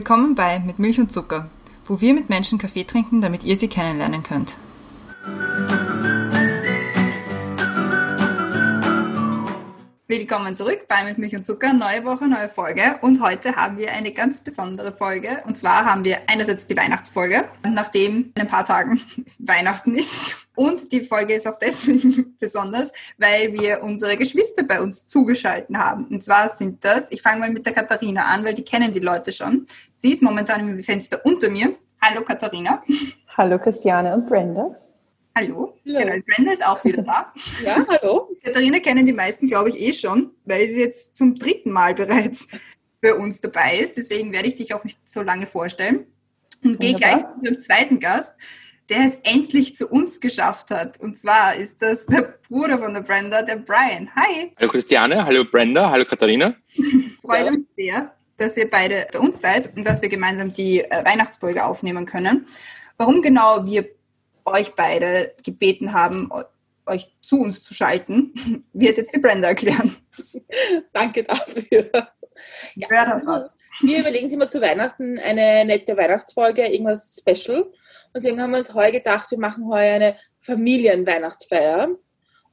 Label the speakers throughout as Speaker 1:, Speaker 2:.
Speaker 1: Willkommen bei Mit Milch und Zucker, wo wir mit Menschen Kaffee trinken, damit ihr sie kennenlernen könnt. Willkommen zurück bei Mit Milch und Zucker, neue Woche, neue Folge. Und heute haben wir eine ganz besondere Folge. Und zwar haben wir einerseits die Weihnachtsfolge, nachdem in ein paar Tagen Weihnachten ist. Und die Folge ist auch deswegen besonders, weil wir unsere Geschwister bei uns zugeschalten haben. Und zwar sind das, ich fange mal mit der Katharina an, weil die kennen die Leute schon. Sie ist momentan im Fenster unter mir. Hallo Katharina.
Speaker 2: Hallo Christiane und Brenda.
Speaker 1: Hallo. hallo. Genau, Brenda ist auch wieder da.
Speaker 2: ja, hallo.
Speaker 1: Katharina kennen die meisten, glaube ich, eh schon, weil sie jetzt zum dritten Mal bereits bei uns dabei ist. Deswegen werde ich dich auch nicht so lange vorstellen. Und gehe gleich zu dem zweiten Gast, der es endlich zu uns geschafft hat. Und zwar ist das der Bruder von der Brenda, der Brian. Hi.
Speaker 3: Hallo Christiane, hallo Brenda, hallo Katharina.
Speaker 1: Freut ja. uns sehr, dass ihr beide bei uns seid und dass wir gemeinsam die äh, Weihnachtsfolge aufnehmen können. Warum genau wir euch beide gebeten haben, euch zu uns zu schalten, wird jetzt die Brenda erklären.
Speaker 2: Danke dafür. Ja, das wir überlegen uns immer zu Weihnachten eine nette Weihnachtsfolge, irgendwas Special. Und deswegen haben wir uns heute gedacht, wir machen heute eine Familienweihnachtsfeier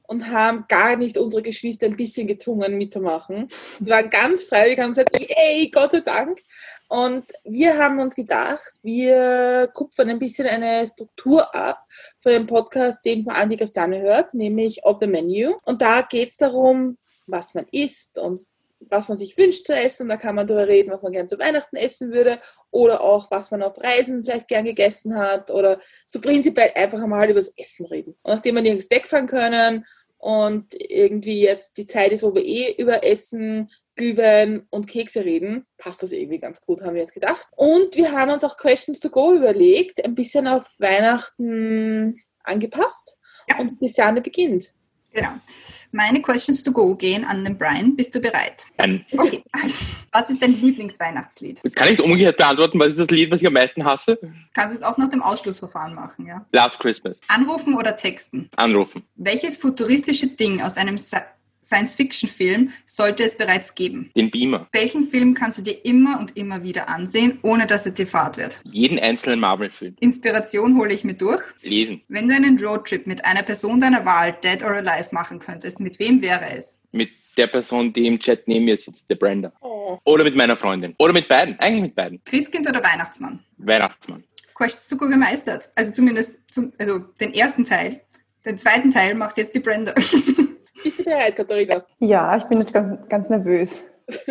Speaker 2: und haben gar nicht unsere Geschwister ein bisschen gezwungen mitzumachen. Wir waren ganz freiwillig, haben gesagt, ey, Gott sei Dank. Und wir haben uns gedacht, wir kupfern ein bisschen eine Struktur ab für den Podcast, den von Andi Castane hört, nämlich Of the Menu. Und da geht es darum, was man isst und was man sich wünscht zu essen. Da kann man darüber reden, was man gern zu Weihnachten essen würde oder auch, was man auf Reisen vielleicht gern gegessen hat oder so prinzipiell einfach einmal über das Essen reden. Und nachdem wir nirgends wegfahren können und irgendwie jetzt die Zeit ist, wo wir eh über Essen Glühwein und Kekse reden, passt das irgendwie ganz gut, haben wir jetzt gedacht. Und wir haben uns auch Questions to Go überlegt, ein bisschen auf Weihnachten angepasst. Ja. Und Christiane beginnt.
Speaker 1: Genau. Meine Questions to Go gehen an den Brian. Bist du bereit?
Speaker 3: Nein.
Speaker 1: Okay, also, was ist dein Lieblingsweihnachtslied?
Speaker 3: Kann ich umgekehrt beantworten, was ist das Lied, was ich am meisten hasse?
Speaker 1: Kannst du es auch nach dem Ausschlussverfahren machen, ja?
Speaker 3: Last Christmas.
Speaker 1: Anrufen oder texten?
Speaker 3: Anrufen.
Speaker 1: Welches futuristische Ding aus einem Science-Fiction-Film sollte es bereits geben.
Speaker 3: Den Beamer.
Speaker 1: Welchen Film kannst du dir immer und immer wieder ansehen, ohne dass er dir fad wird?
Speaker 3: Jeden einzelnen Marvel-Film.
Speaker 1: Inspiration hole ich mir durch.
Speaker 3: Lesen.
Speaker 1: Wenn du einen Roadtrip mit einer Person deiner Wahl, dead or alive, machen könntest, mit wem wäre es?
Speaker 3: Mit der Person, die im Chat neben mir sitzt, der Brenda. Oh. Oder mit meiner Freundin. Oder mit beiden. Eigentlich mit beiden.
Speaker 1: Christkind oder Weihnachtsmann?
Speaker 3: Weihnachtsmann.
Speaker 1: Quests sogar gemeistert. Also zumindest zum, also den ersten Teil. Den zweiten Teil macht jetzt die Brenda.
Speaker 2: Bist du bereit, Katharina?
Speaker 4: Ja, ich bin jetzt ganz, ganz nervös.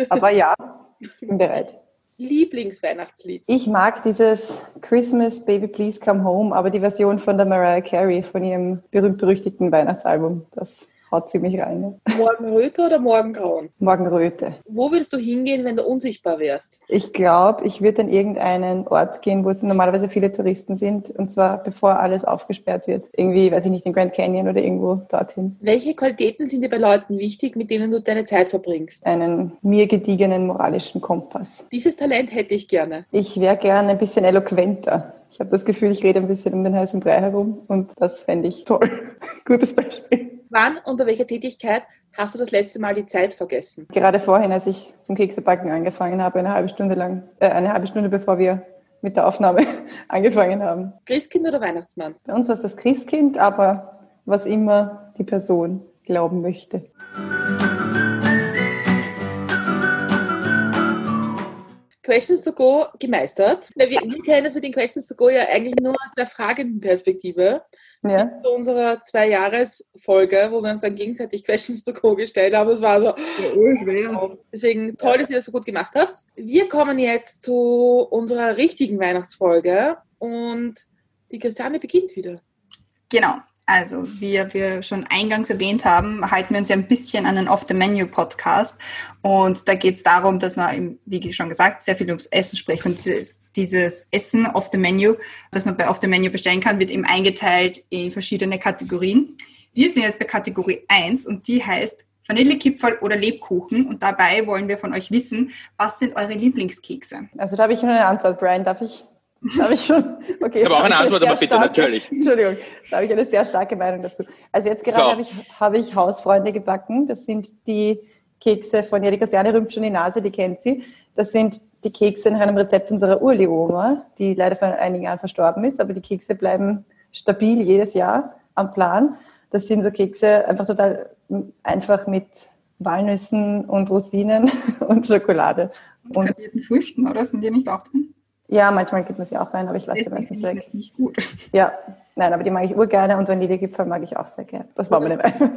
Speaker 4: Aber ja, ich bin bereit.
Speaker 2: Lieblingsweihnachtslied?
Speaker 4: Ich mag dieses Christmas Baby Please Come Home, aber die Version von der Mariah Carey, von ihrem berühmt-berüchtigten Weihnachtsalbum. Das haut ziemlich rein. Ne?
Speaker 2: Morgenröte oder Morgengrauen?
Speaker 4: Morgenröte.
Speaker 2: Wo würdest du hingehen, wenn du unsichtbar wärst?
Speaker 4: Ich glaube, ich würde an irgendeinen Ort gehen, wo es normalerweise viele Touristen sind. Und zwar bevor alles aufgesperrt wird. Irgendwie, weiß ich nicht, in Grand Canyon oder irgendwo dorthin.
Speaker 2: Welche Qualitäten sind dir bei Leuten wichtig, mit denen du deine Zeit verbringst?
Speaker 4: Einen mir gediegenen moralischen Kompass.
Speaker 2: Dieses Talent hätte ich gerne.
Speaker 4: Ich wäre gerne ein bisschen eloquenter. Ich habe das Gefühl, ich rede ein bisschen um den heißen Brei herum und das fände ich toll. Gutes Beispiel.
Speaker 2: Wann und bei welcher Tätigkeit hast du das letzte Mal die Zeit vergessen?
Speaker 4: Gerade vorhin, als ich zum Keksebacken angefangen habe, eine halbe Stunde lang, äh, eine halbe Stunde bevor wir mit der Aufnahme angefangen haben.
Speaker 2: Christkind oder Weihnachtsmann?
Speaker 4: Bei uns war es das Christkind, aber was immer die Person glauben möchte.
Speaker 2: Questions to Go gemeistert. Wir, wir kennen das mit den Questions to Go ja eigentlich nur aus der fragenden Perspektive ja. zu unserer Zwei-Jahres-Folge, wo wir uns dann gegenseitig Questions to Go gestellt haben. Es war so. Ja, Deswegen toll, dass ihr das so gut gemacht habt. Wir kommen jetzt zu unserer richtigen Weihnachtsfolge und die Christiane beginnt wieder.
Speaker 1: Genau. Also, wie wir schon eingangs erwähnt haben, halten wir uns ja ein bisschen an den Off-the-Menu-Podcast. Und da geht es darum, dass man, wie schon gesagt, sehr viel ums Essen spricht. Und dieses Essen off the Menu, das man bei Off the Menu bestellen kann, wird eben eingeteilt in verschiedene Kategorien. Wir sind jetzt bei Kategorie 1 und die heißt Vanillekipferl oder Lebkuchen. Und dabei wollen wir von euch wissen, was sind eure Lieblingskekse?
Speaker 4: Also da habe ich eine Antwort, Brian. Darf ich habe ich schon.
Speaker 3: Okay. Ich habe auch eine Antwort, aber bitte,
Speaker 4: starke,
Speaker 3: natürlich.
Speaker 4: Entschuldigung, da habe ich eine sehr starke Meinung dazu. Also jetzt gerade habe ich, habe ich Hausfreunde gebacken. Das sind die Kekse von, ja, die Christiane rümpft schon die Nase, die kennt sie. Das sind die Kekse nach einem Rezept unserer Urli-Oma, die leider vor einigen Jahren verstorben ist, aber die Kekse bleiben stabil jedes Jahr am Plan. Das sind so Kekse einfach total einfach mit Walnüssen und Rosinen und Schokolade.
Speaker 1: Und kandierten Früchten, oder? Sind die nicht auch drin?
Speaker 4: Ja, manchmal gibt man sie auch rein, aber ich lasse sie meistens weg. Nicht gut. Ja, nein, aber die mag ich urgerne und Vanillegipfel mag ich auch sehr gerne. Das war meine Meinung.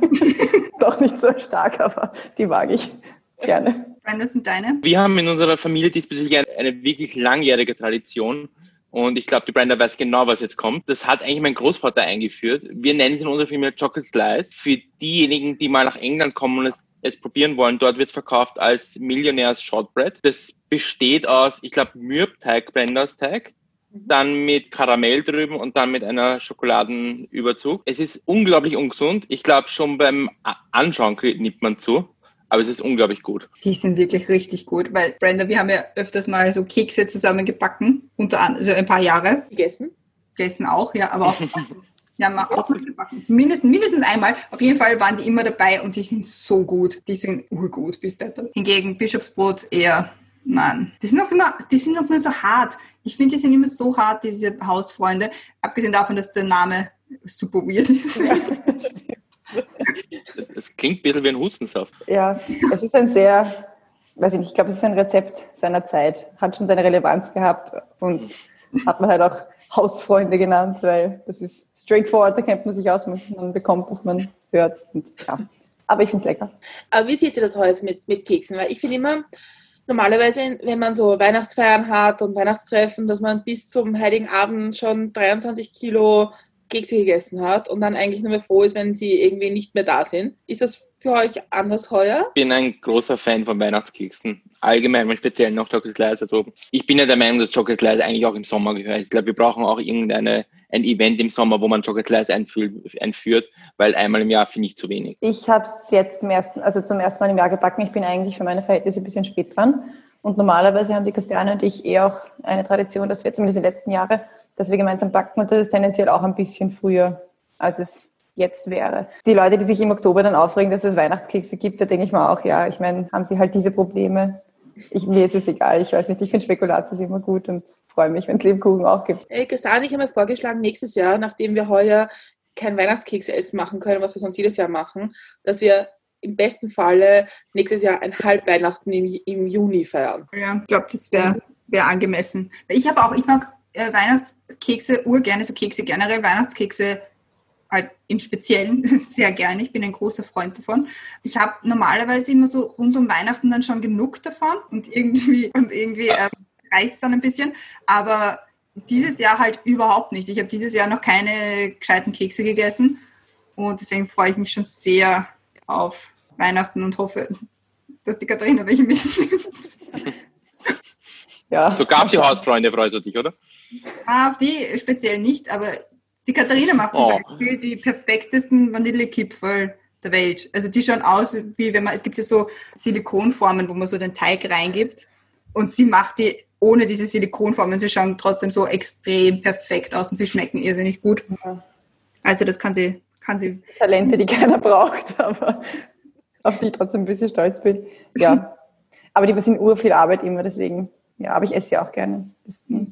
Speaker 4: Doch nicht so stark, aber die mag ich gerne.
Speaker 1: Brian, was sind deine?
Speaker 3: Wir haben in unserer Familie diesbezüglich eine, eine wirklich langjährige Tradition. Und ich glaube, die Brenda weiß genau, was jetzt kommt. Das hat eigentlich mein Großvater eingeführt. Wir nennen es in unserer Familie Chocolate Slice. Für diejenigen, die mal nach England kommen und es, es probieren wollen, dort wird es verkauft als Millionärs Shortbread. Das besteht aus, ich glaube, Mürbteig, Brendas Teig mhm. dann mit Karamell drüben und dann mit einer Schokoladenüberzug. Es ist unglaublich ungesund. Ich glaube, schon beim Anschauen nimmt man zu. Aber es ist unglaublich gut.
Speaker 1: Die sind wirklich richtig gut, weil Brenda, wir haben ja öfters mal so Kekse zusammengebacken, unter anderem, also ein paar Jahre.
Speaker 2: Gegessen?
Speaker 1: Gegessen auch, ja, aber auch Wir haben auch gebacken. Mindestens, mindestens einmal. Auf jeden Fall waren die immer dabei und die sind so gut. Die sind urgut bis dato. Hingegen Bischofsbrot eher, nein. Die sind auch immer, die sind auch nur so hart. Ich finde, die sind immer so hart, diese Hausfreunde. Abgesehen davon, dass der Name super weird ist. Ja,
Speaker 3: das klingt ein bisschen wie ein Hustensaft.
Speaker 4: Ja, es ist ein sehr, weiß ich nicht, ich glaube, es ist ein Rezept seiner Zeit. Hat schon seine Relevanz gehabt und hat man halt auch Hausfreunde genannt, weil das ist straightforward, da kennt man sich aus, man bekommt, was man hört. Und, ja. Aber ich finde es lecker.
Speaker 2: Aber wie seht ihr das heute mit, mit Keksen? Weil ich finde immer, normalerweise, wenn man so Weihnachtsfeiern hat und Weihnachtstreffen, dass man bis zum Heiligen Abend schon 23 Kilo Kekse gegessen hat und dann eigentlich nur mehr froh ist, wenn sie irgendwie nicht mehr da sind. Ist das für euch anders heuer?
Speaker 3: Ich bin ein großer Fan von Weihnachtskeksen. Allgemein, und speziell noch Chocolate Slice. Also ich bin ja der Meinung, dass Chocolate Slice eigentlich auch im Sommer gehört. Ich glaube, wir brauchen auch irgendeine ein Event im Sommer, wo man Chocolate Slice einführt, weil einmal im Jahr finde ich zu wenig.
Speaker 4: Ich habe es jetzt zum ersten, also zum ersten Mal im Jahr gebacken. Ich bin eigentlich für meine Verhältnisse ein bisschen spät dran. Und normalerweise haben die Christiane und ich eh auch eine Tradition, dass wir zumindest die letzten Jahre dass wir gemeinsam backen und das ist tendenziell auch ein bisschen früher, als es jetzt wäre. Die Leute, die sich im Oktober dann aufregen, dass es Weihnachtskekse gibt, da denke ich mir auch, ja, ich meine, haben sie halt diese Probleme. Ich, mir ist es egal, ich weiß nicht, ich finde Spekulatius immer gut und freue mich, wenn es Lebkuchen auch gibt.
Speaker 2: Hey, Christian, ich habe mir vorgeschlagen, nächstes Jahr, nachdem wir heuer kein Weihnachtskekse essen machen können, was wir sonst jedes Jahr machen, dass wir im besten Falle nächstes Jahr ein Halbweihnachten im, im Juni feiern.
Speaker 1: Ja, ich glaube, das wäre wär angemessen. Ich habe auch, ich mag äh, Weihnachtskekse urgerne, so Kekse generell, Weihnachtskekse im Speziellen sehr gerne. Ich bin ein großer Freund davon. Ich habe normalerweise immer so rund um Weihnachten dann schon genug davon und irgendwie, und irgendwie ähm, reicht es dann ein bisschen. Aber dieses Jahr halt überhaupt nicht. Ich habe dieses Jahr noch keine gescheiten Kekse gegessen und deswegen freue ich mich schon sehr auf Weihnachten und hoffe, dass die Katharina welche mitnimmt.
Speaker 3: Ja. So gab die Hausfreunde, freust du dich, oder?
Speaker 1: Ah, auf die speziell nicht, aber die Katharina macht zum oh. Beispiel die perfektesten Vanillekipferl der Welt. Also die schauen aus, wie wenn man, es gibt ja so Silikonformen, wo man so den Teig reingibt und sie macht die ohne diese Silikonformen. Sie schauen trotzdem so extrem perfekt aus und sie schmecken irrsinnig gut. Also das kann sie, kann sie.
Speaker 4: Talente, die keiner braucht, aber auf die ich trotzdem ein bisschen stolz bin. Ja. aber die sind ur viel Arbeit immer, deswegen ja, aber ich esse ja auch gerne.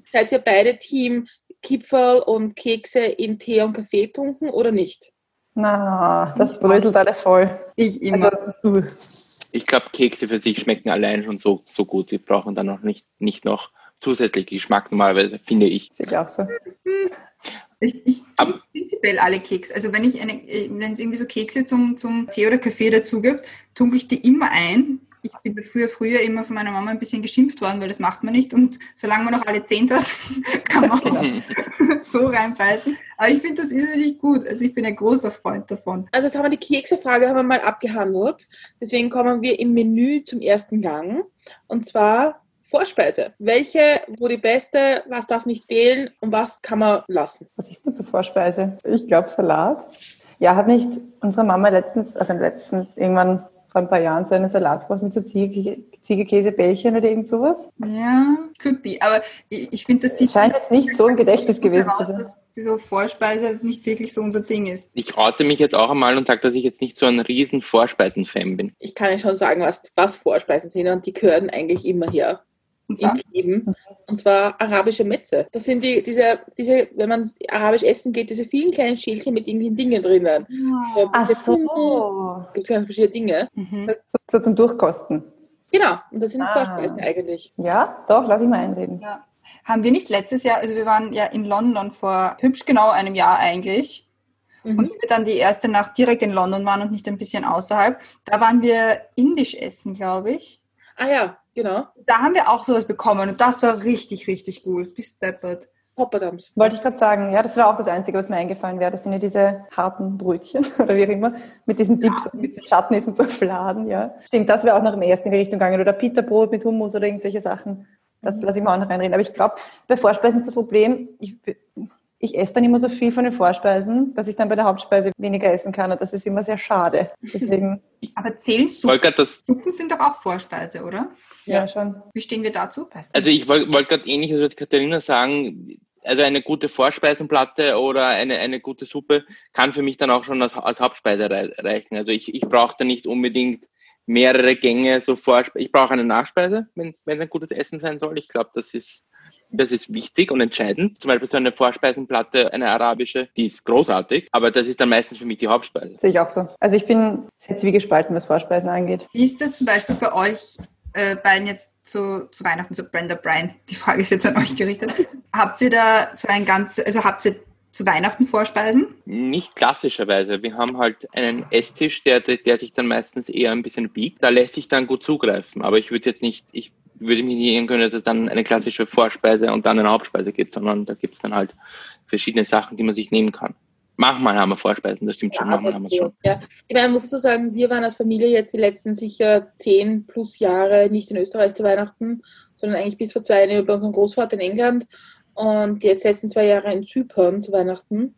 Speaker 2: Seid ihr beide Team Kipferl und Kekse in Tee und Kaffee tunken oder nicht?
Speaker 4: Na, das bröselt alles voll.
Speaker 1: Ich immer. Also,
Speaker 3: ich glaube, Kekse für sich schmecken allein schon so, so gut. Wir brauchen dann noch nicht, nicht noch zusätzlich Geschmack normalerweise, finde ich.
Speaker 4: Sehe ich auch so.
Speaker 1: Ich, ich prinzipiell alle Kekse. Also wenn ich eine, wenn es irgendwie so Kekse zum, zum Tee oder Kaffee dazu gibt, tunke ich die immer ein ich bin früher, früher immer von meiner Mama ein bisschen geschimpft worden, weil das macht man nicht. Und solange man noch alle zehn hat, kann man auch so reinbeißen. Aber ich finde das irrsinnig gut. Also ich bin ein großer Freund davon.
Speaker 2: Also jetzt haben wir die Keksefrage haben wir mal abgehandelt. Deswegen kommen wir im Menü zum ersten Gang. Und zwar Vorspeise. Welche, wo die beste, was darf nicht fehlen und was kann man lassen?
Speaker 4: Was ist denn zur Vorspeise? Ich glaube Salat. Ja, hat nicht unsere Mama letztens, also letztens irgendwann vor ein paar Jahren so eine Salatwurst mit so Ziegekäsebällchen oder irgend sowas.
Speaker 1: Ja, could be. Aber ich, ich finde, das
Speaker 4: sieht scheint jetzt nicht so im Gedächtnis gewesen
Speaker 1: zu sein. dass diese Vorspeise nicht wirklich so unser Ding ist.
Speaker 3: Ich rate mich jetzt auch einmal und sage, dass ich jetzt nicht so ein riesen Vorspeisen-Fan bin.
Speaker 2: Ich kann ja schon sagen, was, was Vorspeisen sind und die gehören eigentlich immer her. Und zwar, eben, und zwar arabische Metze. Das sind die, diese, diese, wenn man arabisch essen geht, diese vielen kleinen Schälchen mit irgendwelchen Dingen drinnen.
Speaker 4: Ja. Ach so.
Speaker 2: Gibt es ganz verschiedene Dinge.
Speaker 4: Mhm. So zum Durchkosten.
Speaker 2: Genau, und das sind ah. Vorspeisen eigentlich.
Speaker 4: Ja, doch, lass ich mal einreden.
Speaker 1: Ja. Haben wir nicht letztes Jahr, also wir waren ja in London vor hübsch genau einem Jahr eigentlich. Mhm. Und wir dann die erste Nacht direkt in London waren und nicht ein bisschen außerhalb, da waren wir indisch essen, glaube ich.
Speaker 2: Ah ja, genau.
Speaker 1: Da haben wir auch sowas bekommen und das war richtig, richtig gut. Bis deppert.
Speaker 4: Popperdams. Wollte ich gerade sagen, ja, das war auch das Einzige, was mir eingefallen wäre. Das sind ja diese harten Brötchen oder wie auch immer, mit diesen Dips, ja. mit den Schatten und so Fladen, ja. Stimmt, das wäre auch noch im ersten in die Richtung gegangen. Oder Pita-Brot mit Hummus oder irgendwelche Sachen. Das mhm. lasse ich mal auch noch reinreden. Aber ich glaube, bei Vorspeisen ist das Problem, ich, ich esse dann immer so viel von den Vorspeisen, dass ich dann bei der Hauptspeise weniger essen kann. Und das ist immer sehr schade. Deswegen.
Speaker 1: Aber zählen Suppen? Suppen sind doch auch Vorspeise, oder?
Speaker 4: Ja, schon.
Speaker 1: Wie stehen wir dazu?
Speaker 3: Also ich wollte wollt gerade ähnliches wie Katharina sagen. Also eine gute Vorspeisenplatte oder eine, eine gute Suppe kann für mich dann auch schon als, als Hauptspeise reichen. Also ich, ich brauche da nicht unbedingt mehrere Gänge so Vorspeise. Ich brauche eine Nachspeise, wenn es ein gutes Essen sein soll. Ich glaube, das ist das ist wichtig und entscheidend. Zum Beispiel so eine Vorspeisenplatte, eine arabische, die ist großartig, aber das ist dann meistens für mich die Hauptspeise.
Speaker 4: Sehe ich auch so. Also ich bin sehr zwiegespalten, was Vorspeisen angeht.
Speaker 1: Wie ist das zum Beispiel bei euch äh, beiden jetzt zu, zu Weihnachten, zu Brenda Bryan? Die Frage ist jetzt an euch gerichtet. habt ihr da so ein ganz, also habt ihr zu Weihnachten Vorspeisen?
Speaker 3: Nicht klassischerweise. Wir haben halt einen Esstisch, der, der sich dann meistens eher ein bisschen biegt. Da lässt sich dann gut zugreifen. Aber ich würde jetzt nicht, ich würde mich nicht können, dass es dann eine klassische Vorspeise und dann eine Hauptspeise gibt, sondern da gibt es dann halt verschiedene Sachen, die man sich nehmen kann. Manchmal haben wir Vorspeisen, das stimmt schon, manchmal haben wir es schon.
Speaker 2: Ja. Ich meine, muss so sagen, wir waren als Familie jetzt die letzten sicher zehn plus Jahre nicht in Österreich zu Weihnachten, sondern eigentlich bis vor zwei Jahren bei unserem Großvater in England und jetzt letzten zwei Jahre in Zypern zu Weihnachten.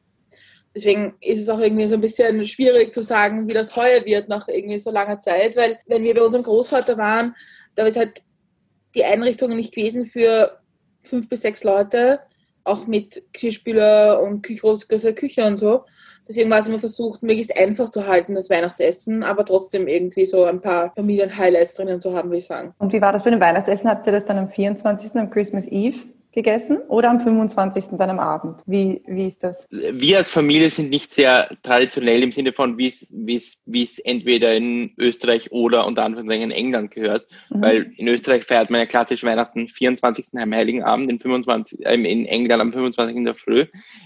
Speaker 2: Deswegen ist es auch irgendwie so ein bisschen schwierig zu sagen, wie das heuer wird nach irgendwie so langer Zeit, weil wenn wir bei unserem Großvater waren, da ist halt die Einrichtung nicht gewesen für fünf bis sechs Leute, auch mit Geschirrspüler und großer Küche und so. Deswegen war es immer versucht, möglichst einfach zu halten, das Weihnachtsessen, aber trotzdem irgendwie so ein paar Familien-Highlights drinnen zu haben, würde ich sagen.
Speaker 4: Und wie war das bei dem Weihnachtsessen? Habt ihr das dann am 24. am Christmas Eve gegessen oder am 25. dann am Abend? Wie, wie ist das?
Speaker 3: Wir als Familie sind nicht sehr traditionell im Sinne von, wie es, wie es, wie es entweder in Österreich oder unter Anführungszeichen in England gehört. Mhm. Weil in Österreich feiert man ja klassisch Weihnachten 24. am Heiligen Abend, in, 25, äh, in England am 25. in der Früh.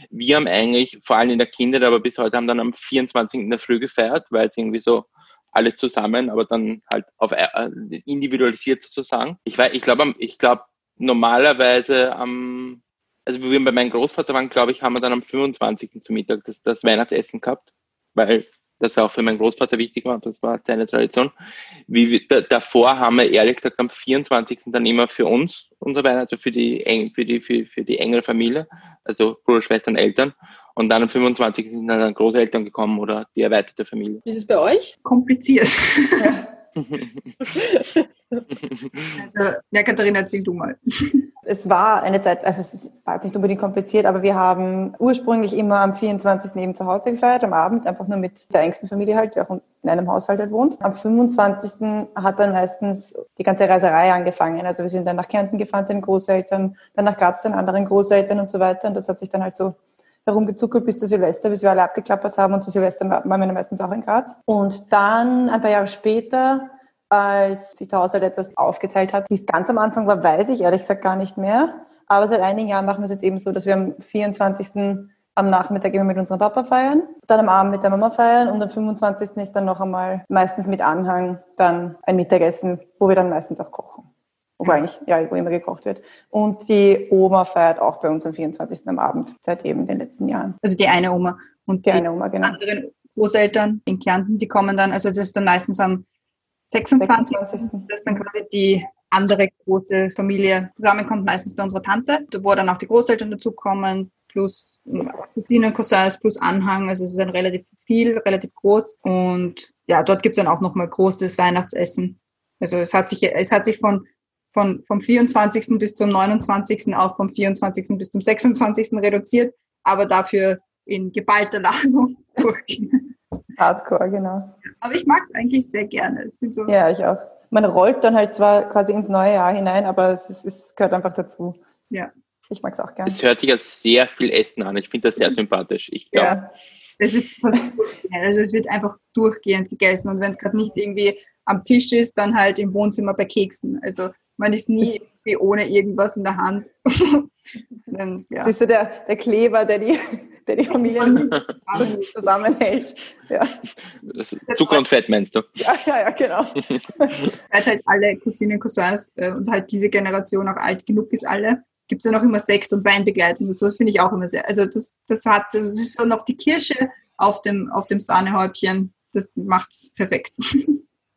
Speaker 3: Wir haben eigentlich, vor allem in der Kindheit, aber bis heute haben dann am 24. in der Früh gefeiert, weil es irgendwie so alles zusammen, aber dann halt auf äh, individualisiert sozusagen. Ich, ich glaube, ich glaube, normalerweise am, also wie wir bei meinem Großvater waren, glaube ich, haben wir dann am 25. zum Mittag das, das Weihnachtsessen gehabt, weil das auch für meinen Großvater wichtig war, das war seine Tradition. Wie wir, davor haben wir ehrlich gesagt am 24. dann immer für uns unser Weihnachten, also für die, für die, für, für die engere Familie, also Bruder, Schwestern, Eltern. Und dann am 25. sind dann Großeltern gekommen oder die erweiterte Familie.
Speaker 2: Wie ist es bei euch?
Speaker 1: Kompliziert. Ja. Ja, Katharina, erzähl du mal.
Speaker 4: Es war eine Zeit, also es war nicht unbedingt kompliziert, aber wir haben ursprünglich immer am 24. eben zu Hause gefeiert, am Abend, einfach nur mit der engsten Familie halt, die auch in einem Haushalt halt wohnt. Am 25. hat dann meistens die ganze Reiserei angefangen. Also wir sind dann nach Kärnten gefahren zu den Großeltern, dann nach Graz zu den anderen Großeltern und so weiter. Und das hat sich dann halt so herumgezuckelt bis zu Silvester, bis wir alle abgeklappert haben. Und zu Silvester waren wir meistens auch in Graz. Und dann, ein paar Jahre später, als sich der Haushalt etwas aufgeteilt hat, wie es ganz am Anfang war, weiß ich ehrlich gesagt gar nicht mehr. Aber seit einigen Jahren machen wir es jetzt eben so, dass wir am 24. am Nachmittag immer mit unserem Papa feiern, dann am Abend mit der Mama feiern und am 25. ist dann noch einmal meistens mit Anhang dann ein Mittagessen, wo wir dann meistens auch kochen. Wo eigentlich, ja, wo immer gekocht wird. Und die Oma feiert auch bei uns am 24. am Abend, seit eben den letzten Jahren.
Speaker 1: Also die eine Oma. Und
Speaker 4: die, die eine Oma, genau.
Speaker 1: anderen Großeltern in Kärnten, die kommen dann, also das ist dann meistens am 26. 26. Das ist dann quasi die andere große Familie zusammenkommt, meistens bei unserer Tante, wo dann auch die Großeltern dazukommen, plus Cousinen, Cousins, plus Anhang. Also es ist dann relativ viel, relativ groß. Und ja, dort gibt es dann auch nochmal großes Weihnachtsessen. Also es hat sich, es hat sich von von, vom 24. bis zum 29. auch vom 24. bis zum 26. reduziert, aber dafür in geballter Ladung durch.
Speaker 4: Hardcore, genau.
Speaker 1: Aber ich mag es eigentlich sehr gerne.
Speaker 4: So ja, ich auch. man rollt dann halt zwar quasi ins neue Jahr hinein, aber es, ist, es gehört einfach dazu.
Speaker 1: Ja.
Speaker 4: Ich mag es auch gerne.
Speaker 3: Es hört sich ja sehr viel Essen an. Ich finde das sehr sympathisch. Ich glaube.
Speaker 1: Ja. Es ist also es wird einfach durchgehend gegessen und wenn es gerade nicht irgendwie am Tisch ist, dann halt im Wohnzimmer bei Keksen. Also man ist nie irgendwie ohne irgendwas in der Hand.
Speaker 4: dann, ja. Das ist so der, der Kleber, der die, der die Familien zusammenhält. Ja.
Speaker 3: Zucker und Fett meinst du?
Speaker 4: Ja, ja, ja, genau.
Speaker 1: Seit halt alle Cousinen, Cousins äh, und halt diese Generation auch alt genug ist alle, gibt es ja noch immer Sekt und Weinbegleitung dazu. Das finde ich auch immer sehr. Also das, das hat, das ist so noch die Kirsche auf dem, auf dem Sahnehäubchen. Das macht es perfekt.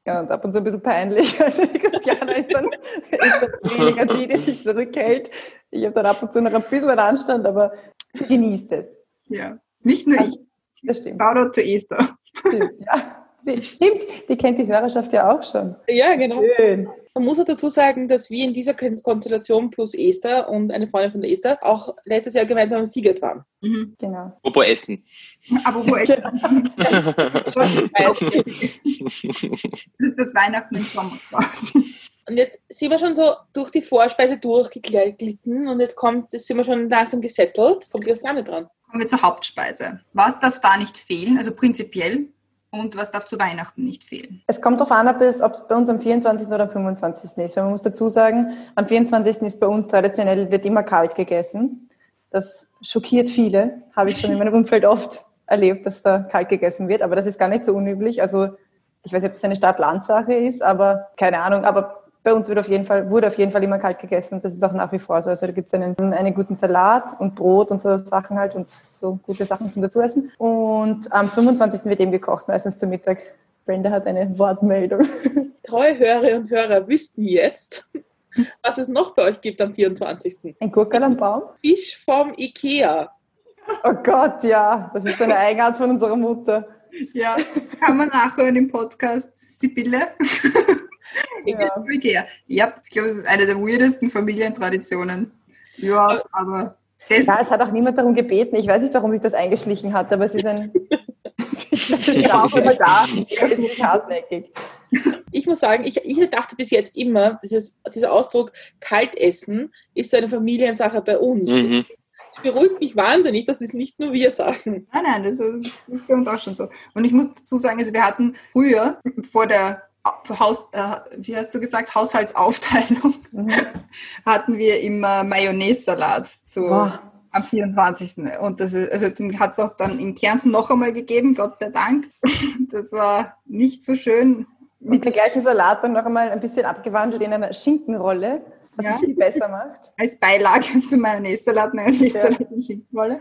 Speaker 4: Ja, und ab und zu ein bisschen peinlich. Also die Christiana ist dann, ist dann weniger die, die sich zurückhält. Ich habe dann ab und zu noch ein bisschen Anstand, aber sie genießt es.
Speaker 1: Ja, nicht nur ich.
Speaker 4: Das stimmt.
Speaker 1: Shoutout zu Esther.
Speaker 4: Stimmt, ja. Stimmt, die kennt die Hörerschaft ja auch schon.
Speaker 2: Ja, genau. Schön. Man muss auch dazu sagen, dass wir in dieser Konstellation plus Esther und eine Freundin von der Esther auch letztes Jahr gemeinsam am Siegert waren.
Speaker 3: Mhm. Genau. Apropos Essen.
Speaker 1: Apropos Essen. das ist das Weihnachten im Sommer quasi.
Speaker 2: Und jetzt sind wir schon so durch die Vorspeise durchgeglitten und jetzt kommt, jetzt sind wir schon langsam gesettelt. Kommt ihr gar nicht dran?
Speaker 1: Kommen wir zur Hauptspeise. Was darf da nicht fehlen? Also prinzipiell und was darf zu Weihnachten nicht fehlen?
Speaker 4: Es kommt darauf an, ob es, ob es bei uns am 24. oder am 25. ist. Weil man muss dazu sagen, am 24. ist bei uns traditionell, wird immer kalt gegessen. Das schockiert viele, habe ich schon in meinem Umfeld oft erlebt, dass da kalt gegessen wird. Aber das ist gar nicht so unüblich. Also ich weiß nicht, ob es eine Stadt-Land-Sache ist, aber keine Ahnung. Aber bei uns wird auf jeden Fall, wurde auf jeden Fall immer kalt gegessen. Das ist auch nach wie vor so. Also da gibt es einen, einen guten Salat und Brot und so Sachen halt und so gute Sachen zum Dazuessen. Und am 25. wird eben gekocht, meistens zum Mittag. Brenda hat eine Wortmeldung.
Speaker 2: Treue Hörerinnen und Hörer wüssten jetzt, was es noch bei euch gibt am 24.
Speaker 4: Ein Gurkel am Baum?
Speaker 2: Fisch vom Ikea.
Speaker 4: Oh Gott, ja. Das ist eine Eigenart von unserer Mutter.
Speaker 1: Ja, kann man nachhören im Podcast Sibylle. Ja. Ja, ich glaube, es ist eine der weirdesten Familientraditionen. Ja, aber.
Speaker 4: Das ja, es hat auch niemand darum gebeten. Ich weiß nicht, warum sich das eingeschlichen hat, aber es ist ein. ich ist auch immer da. Ich hartnäckig.
Speaker 2: Ich muss sagen, ich, ich dachte bis jetzt immer, dieses, dieser Ausdruck Kaltessen ist so eine Familiensache bei uns. Mhm. Es beruhigt mich wahnsinnig, dass es nicht nur wir sagen.
Speaker 1: Nein, nein, das ist, das ist bei uns auch schon so. Und ich muss dazu sagen, also wir hatten früher vor der Haus, äh, wie hast du gesagt, Haushaltsaufteilung, mhm. hatten wir immer Mayonnaise-Salat zu, oh. am 24. Und das ist, also den hat es auch dann in Kärnten noch einmal gegeben, Gott sei Dank. Das war nicht so schön.
Speaker 4: Mit dem gleichen Salat dann noch einmal ein bisschen abgewandelt in einer Schinkenrolle was ja. es viel besser macht.
Speaker 1: Als Beilage zum Mayonnaise-Salat, Mayonnaise-Salat ja. und Schinkenwolle.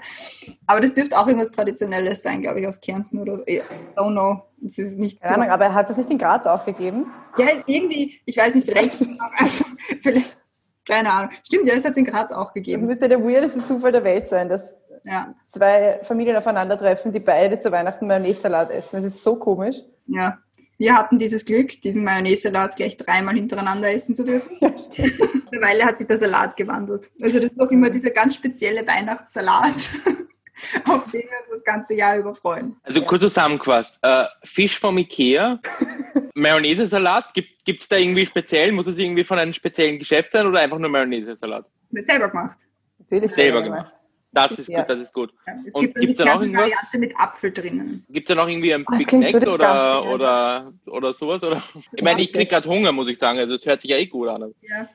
Speaker 1: Aber das dürfte auch irgendwas Traditionelles sein, glaube ich, aus Kärnten oder so. I don't know. Es ist nicht
Speaker 4: Keine Ahnung, aber er hat es nicht in Graz auch gegeben?
Speaker 1: Ja, irgendwie, ich weiß nicht, vielleicht, vielleicht keine Ahnung. Stimmt, ja, es hat es in Graz auch gegeben.
Speaker 4: Das müsste der weirdeste Zufall der Welt sein, dass ja. zwei Familien aufeinandertreffen, die beide zu Weihnachten Mayonnaise-Salat essen. Das ist so komisch.
Speaker 1: Ja. Wir hatten dieses Glück, diesen Mayonnaise-Salat gleich dreimal hintereinander essen zu dürfen. Mittlerweile hat sich der Salat gewandelt. Also das ist auch immer dieser ganz spezielle Weihnachtssalat, auf den wir uns das ganze Jahr über freuen.
Speaker 3: Also kurz zusammengefasst, äh, Fisch vom Ikea, Mayonnaise-Salat, gibt es da irgendwie speziell, muss es irgendwie von einem speziellen Geschäft sein oder einfach nur Mayonnaise-Salat?
Speaker 1: Selber gemacht.
Speaker 3: Natürlich selber gemacht. Das ist ja. gut, das ist gut.
Speaker 1: Ja, es und gibt es da noch irgendwas? Variante mit Apfel drinnen.
Speaker 3: Gibt es da noch irgendwie ein Big Mac so oder, oder, oder sowas? Oder? Ich meine, ich kriege gerade Hunger, muss ich sagen. Also das hört sich ja eh gut an.
Speaker 4: Ja.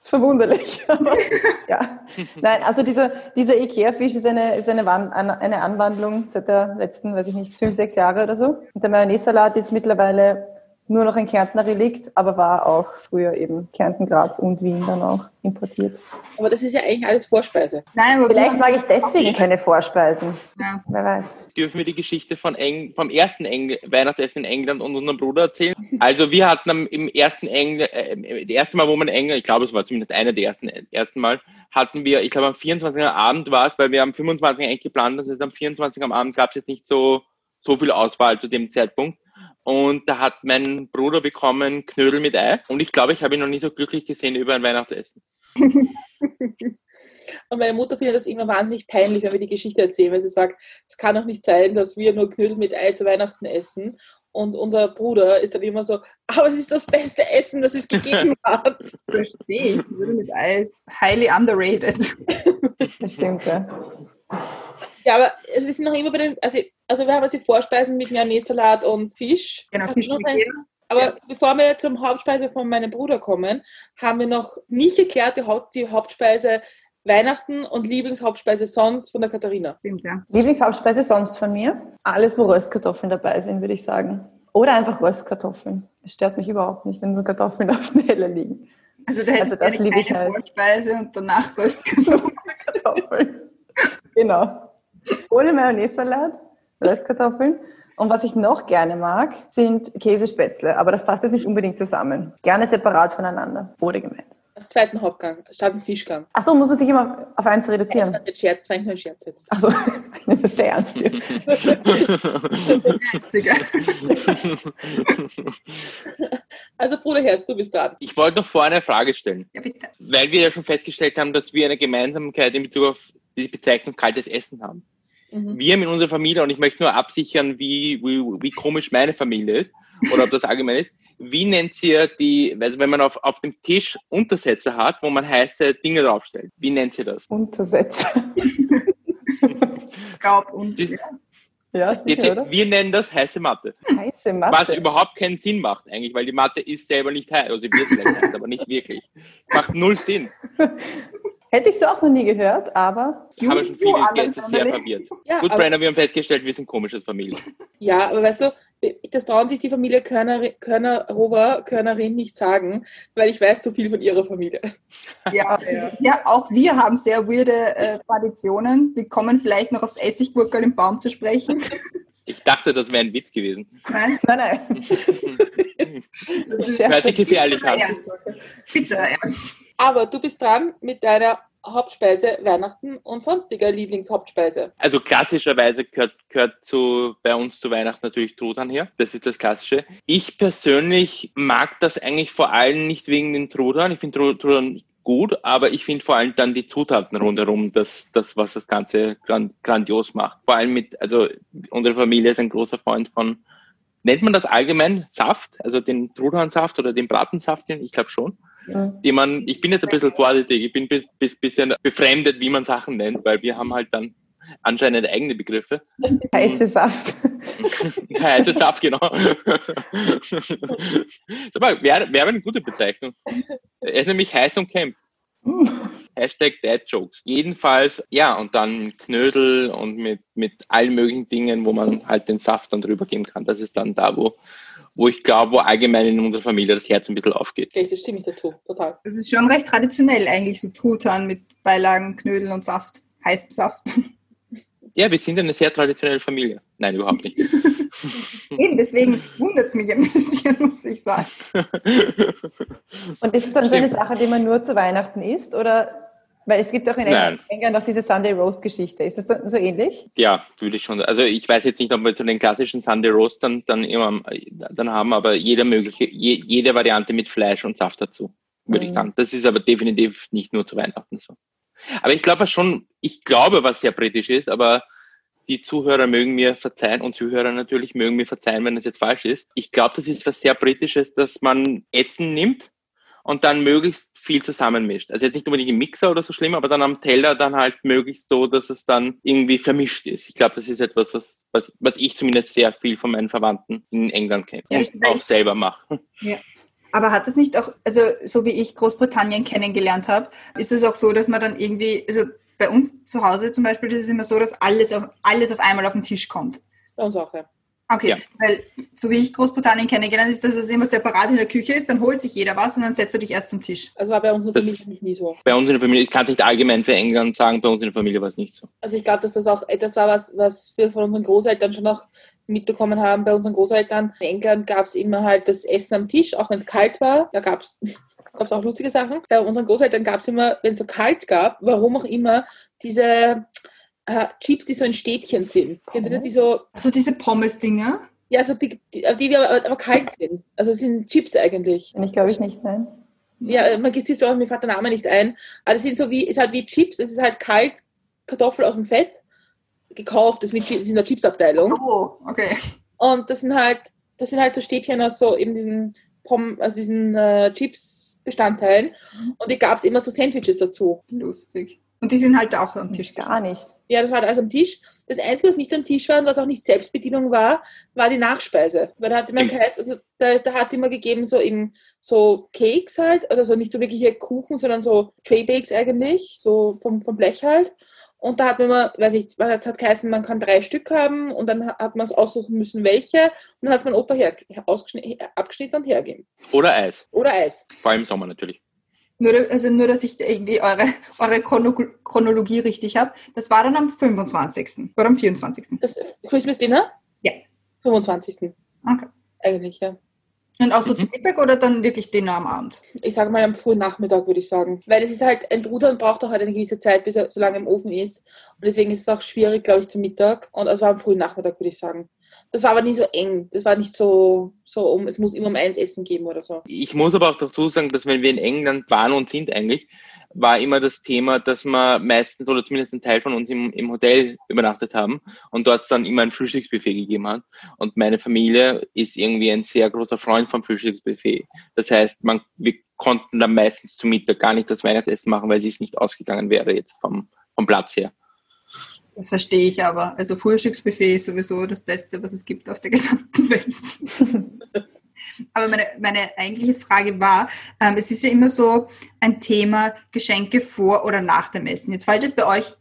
Speaker 4: Das ist verwunderlich. ja. Nein, also dieser, dieser Ikea-Fisch ist, eine, ist eine, eine Anwandlung seit der letzten, weiß ich nicht, fünf, sechs Jahre oder so. Und der Mayonnaise-Salat ist mittlerweile nur noch ein Kärntner Relikt, aber war auch früher eben Kärnten, Graz und Wien dann auch importiert.
Speaker 2: Aber das ist ja eigentlich alles Vorspeise.
Speaker 4: Nein, aber vielleicht mag ich deswegen keine Vorspeisen. Ja. Wer weiß.
Speaker 3: Dürfen wir die Geschichte von Eng vom ersten Engl Weihnachtsessen in England und unserem Bruder erzählen? Also wir hatten im ersten England, äh, das erste Mal, wo man in England, ich glaube, es war zumindest einer der ersten, ersten Mal, hatten wir, ich glaube am 24. Abend war es, weil wir am 25. eigentlich geplant, das heißt am 24. am Abend gab es jetzt nicht so, so viel Auswahl zu dem Zeitpunkt. Und da hat mein Bruder bekommen Knödel mit Ei. Und ich glaube, ich habe ihn noch nie so glücklich gesehen über ein Weihnachtsessen.
Speaker 2: Und meine Mutter findet das immer wahnsinnig peinlich, wenn wir die Geschichte erzählen, weil sie sagt, es kann doch nicht sein, dass wir nur Knödel mit Ei zu Weihnachten essen Und unser Bruder ist dann immer so, aber es ist das beste Essen, das es gegeben hat.
Speaker 1: Verstehe ich. Würde mit Eis highly underrated.
Speaker 4: Das stimmt, ja.
Speaker 2: Ja, aber also wir sind noch immer bei den, also, also wir haben also Vorspeisen mit Mayonnaise-Salat und Fisch.
Speaker 1: Genau,
Speaker 2: Hast
Speaker 1: Fisch mit
Speaker 2: ein-. Aber
Speaker 1: Ja.
Speaker 2: bevor wir zum Hauptspeise von meinem Bruder kommen, haben wir noch nicht geklärt die, Haupt, die Hauptspeise Weihnachten und Lieblingshauptspeise sonst von der Katharina.
Speaker 1: Stimmt, ja.
Speaker 4: Lieblingshauptspeise sonst von mir? Alles, wo Röstkartoffeln dabei sind, würde ich sagen. Oder einfach Röstkartoffeln. Es stört mich überhaupt nicht, wenn nur Kartoffeln auf dem Teller liegen.
Speaker 1: Also da hättest
Speaker 4: Also das
Speaker 1: du keine
Speaker 4: halt.
Speaker 1: Vorspeise und danach Röstkartoffeln.
Speaker 4: Kartoffeln. genau. Ohne Mayonnaise-Salat, Röstkartoffeln. Und was ich noch gerne mag, sind Käsespätzle. Aber das passt jetzt nicht unbedingt zusammen. Gerne separat voneinander. Wurde gemeint.
Speaker 2: Als zweiten Hauptgang, statt dem Fischgang.
Speaker 4: Ach so, muss man sich immer auf eins
Speaker 2: Ich
Speaker 4: reduzieren.
Speaker 2: fand den Scherz, das war eigentlich nur ein Scherz jetzt.
Speaker 4: Ach so, ich nehme das sehr ernst hier.
Speaker 1: Einziger.
Speaker 2: Also Bruderherz, du bist dran.
Speaker 3: Ich wollte noch vorher eine Frage stellen,
Speaker 1: Ja, bitte.
Speaker 3: weil wir ja schon festgestellt haben, dass wir eine Gemeinsamkeit in Bezug auf die Bezeichnung kaltes Essen haben.
Speaker 2: Mhm.
Speaker 3: Wir haben in unserer Familie, und ich möchte nur absichern, wie, wie, wie komisch meine Familie ist, oder ob das allgemein ist, wie nennt ihr die, also wenn man auf, auf dem Tisch Untersätze hat, wo man heiße Dinge draufstellt, wie nennt ihr das?
Speaker 4: Untersätze.
Speaker 1: Glaub uns.
Speaker 3: Das-
Speaker 1: Ja.
Speaker 4: Sicher, oder?
Speaker 3: wir nennen das heiße Matte.
Speaker 4: Heiße
Speaker 3: Was
Speaker 4: Matte.
Speaker 3: überhaupt keinen Sinn macht eigentlich, weil die Matte ist selber nicht heiß, also sie wird vielleicht heiß, aber nicht wirklich. Macht null Sinn.
Speaker 4: Hätte ich so auch noch nie gehört, aber
Speaker 3: habe schon viele Gäste sehr verwirrt.
Speaker 2: Ja,
Speaker 3: Gut, Brenner, wir haben festgestellt, wir sind komisches Familie.
Speaker 2: ja, aber weißt du, das trauen sich die Familie Körner, Körner-Rover, Körnerin nicht sagen, weil ich weiß so viel von ihrer Familie.
Speaker 1: Ja, ja, auch wir haben sehr weirde äh, Traditionen. Wir kommen vielleicht noch aufs Essiggurkel im Baum zu sprechen.
Speaker 3: Ich dachte, das wäre ein Witz gewesen.
Speaker 1: Nein,
Speaker 4: nein, nein.
Speaker 1: das ist
Speaker 3: Hört sich gefährlich an.
Speaker 1: ernst. Bitte ernst.
Speaker 2: Aber du bist dran mit deiner Hauptspeise Weihnachten und sonstiger Lieblingshauptspeise.
Speaker 3: Also klassischerweise gehört, gehört zu, bei uns zu Weihnachten natürlich Truthahn her. Das ist das Klassische. Ich persönlich mag das eigentlich vor allem nicht wegen den Truthahn. Ich finde Tru- Truthahn gut, aber ich finde vor allem dann die Zutaten rundherum, das, das was das Ganze gran, grandios macht. Vor allem mit, also unsere Familie ist ein großer Freund von, nennt man das allgemein Saft, also den Trudhahnsaft oder den Bratensaft, ich glaube schon
Speaker 4: Mhm.
Speaker 3: die man, ich bin jetzt ein bisschen vorsichtig, ich bin ein bis, bisschen befremdet, wie man Sachen nennt, weil wir haben halt dann anscheinend eigene Begriffe.
Speaker 4: Heiße Saft.
Speaker 3: Heiße Saft, genau. Wäre wäre eine gute Bezeichnung. Er ist nämlich heiß und kämpft. Hashtag Dad Jokes. Jedenfalls, ja, und dann Knödel und mit, mit allen möglichen Dingen, wo man halt den Saft dann drüber geben kann. Das ist dann da, wo, wo ich glaube, wo allgemein in unserer Familie das Herz ein bisschen aufgeht.
Speaker 2: Okay, das stimme ich dazu, total.
Speaker 1: Das ist schon recht traditionell eigentlich, so Truthahn mit Beilagen, Knödeln und Saft. Heißem Saft.
Speaker 3: Ja, wir sind eine sehr traditionelle Familie. Nein, überhaupt nicht.
Speaker 1: Eben, deswegen wundert es mich ein bisschen, muss ich sagen.
Speaker 4: Und ist es dann so eine. Sache, die man nur zu Weihnachten isst? Oder weil es gibt auch in
Speaker 3: Nein.
Speaker 4: England noch diese Sunday Roast Geschichte. Ist das so so ähnlich?
Speaker 3: Ja, würde ich schon. Also ich weiß jetzt nicht, ob wir zu den klassischen Sunday Roast dann, dann immer dann haben, aber jede mögliche, je, jede Variante mit Fleisch und Saft dazu, würde ich
Speaker 4: Mhm.
Speaker 3: sagen. Das ist aber definitiv nicht nur zu Weihnachten so. Aber ich glaube was schon, ich glaube, was sehr britisch ist, aber die Zuhörer mögen mir verzeihen und Zuhörer natürlich mögen mir verzeihen, wenn das jetzt falsch ist. Ich glaube, das ist was sehr Britisches, dass man Essen nimmt und dann möglichst viel zusammenmischt. Also jetzt nicht unbedingt im Mixer oder so schlimm, aber dann am Teller dann halt möglichst so, dass es dann irgendwie vermischt ist. Ich glaube, das ist etwas, was, was, was ich zumindest sehr viel von meinen Verwandten in England kenne
Speaker 1: Ja,
Speaker 3: und
Speaker 1: das
Speaker 3: auch selber mache.
Speaker 1: Aber hat es nicht auch, also so wie ich Großbritannien kennengelernt habe, ist es auch so, dass man dann irgendwie, also bei uns zu Hause zum Beispiel, das ist immer so, dass alles auf, alles auf einmal auf den Tisch kommt.
Speaker 2: Bei uns auch, ja.
Speaker 1: Okay,
Speaker 3: Ja.
Speaker 1: weil so wie ich Großbritannien kennengelernt ist, dass es immer separat in der Küche ist, dann holt sich jeder was und dann setzt du dich erst zum Tisch.
Speaker 2: Also war bei uns in der
Speaker 3: Das-
Speaker 2: Familie nicht nie so.
Speaker 3: Bei uns in der Familie, ich kann es nicht allgemein für England sagen, bei uns in der Familie war es nicht so.
Speaker 2: Also ich glaube, dass das auch etwas war, was, was wir von unseren Großeltern schon noch mitbekommen haben. Bei unseren Großeltern in England gab es immer halt das Essen am Tisch, auch wenn es kalt war. Da gab es gab's auch lustige Sachen. Bei unseren Großeltern gab es immer, wenn es so kalt gab, warum auch immer, diese äh, Chips, die so in Stäbchen sind. Ihr die so,
Speaker 1: So diese Pommes-Dinger.
Speaker 2: ja, so die, die, die, die aber, aber kalt sind. Also es sind Chips eigentlich.
Speaker 4: Ich glaube ich nicht, nein.
Speaker 2: Ja, man gibt sich auch, mir fällt der Name nicht ein. Aber das sind so wie, ist halt wie Chips, es ist halt kalt, Kartoffel aus dem Fett, gekauft, das, ist mit, Chi- das ist in der Chipsabteilung.
Speaker 1: Oh, okay.
Speaker 2: Und das sind halt, das sind halt so Stäbchen aus so eben diesen Pom, also diesen äh, Chips-Bestandteilen. Mhm. Und die gab es immer so Sandwiches dazu.
Speaker 1: Lustig. Und die sind halt auch am Tisch.
Speaker 4: Gar nicht.
Speaker 2: Ja, das war alles am Tisch. Das Einzige, was nicht am Tisch war und was auch nicht Selbstbedienung war, war die Nachspeise. Weil da hat es immer geheißen, also da, da hat es immer gegeben, so eben so Cakes halt, oder so nicht so wirkliche Kuchen, sondern so Traybakes eigentlich, so vom, vom Blech halt. Und da hat man immer, weiß ich, es hat geheißen, man kann drei Stück haben und dann hat man es aussuchen müssen, welche. Und dann hat man Opa her, abgeschnitten und hergegeben.
Speaker 3: Oder Eis.
Speaker 2: Oder Eis.
Speaker 3: Vor allem im Sommer natürlich.
Speaker 1: Nur, also nur, dass ich irgendwie eure, eure Chronologie richtig habe. Das war dann am 25. oder am 24.
Speaker 2: Das Christmas Dinner?
Speaker 1: Ja.
Speaker 2: 25.
Speaker 1: Okay.
Speaker 2: Eigentlich, ja.
Speaker 1: Und auch so mhm. zu Mittag oder dann wirklich Dinner am Abend?
Speaker 2: Ich sage mal am frühen Nachmittag, würde ich sagen. Weil es ist halt, ein Rudern braucht auch halt eine gewisse Zeit, bis er so lange im Ofen ist. Und deswegen ist es auch schwierig, glaube ich, zum Mittag. Und es war am frühen Nachmittag, würde ich sagen. Das war aber nie so eng. Das war nicht so, so um, es muss immer um eins Essen geben oder so.
Speaker 3: Ich muss aber auch dazu sagen, dass wenn wir in England waren und sind eigentlich, war immer das Thema, dass wir meistens oder zumindest ein Teil von uns im, im Hotel übernachtet haben und dort dann immer ein Frühstücksbuffet gegeben hat. Und meine Familie ist irgendwie ein sehr großer Freund vom Frühstücksbuffet. Das heißt, man, wir konnten dann meistens zu Mittag gar nicht das Weihnachtsessen machen, weil es nicht ausgegangen wäre jetzt vom, vom Platz her.
Speaker 1: Das verstehe ich aber. Also Frühstücksbuffet ist sowieso das Beste, was es gibt auf der gesamten Welt. aber meine, meine eigentliche Frage war, ähm, es ist ja immer so ein Thema Geschenke vor oder nach dem Essen. Jetzt fällt es bei euch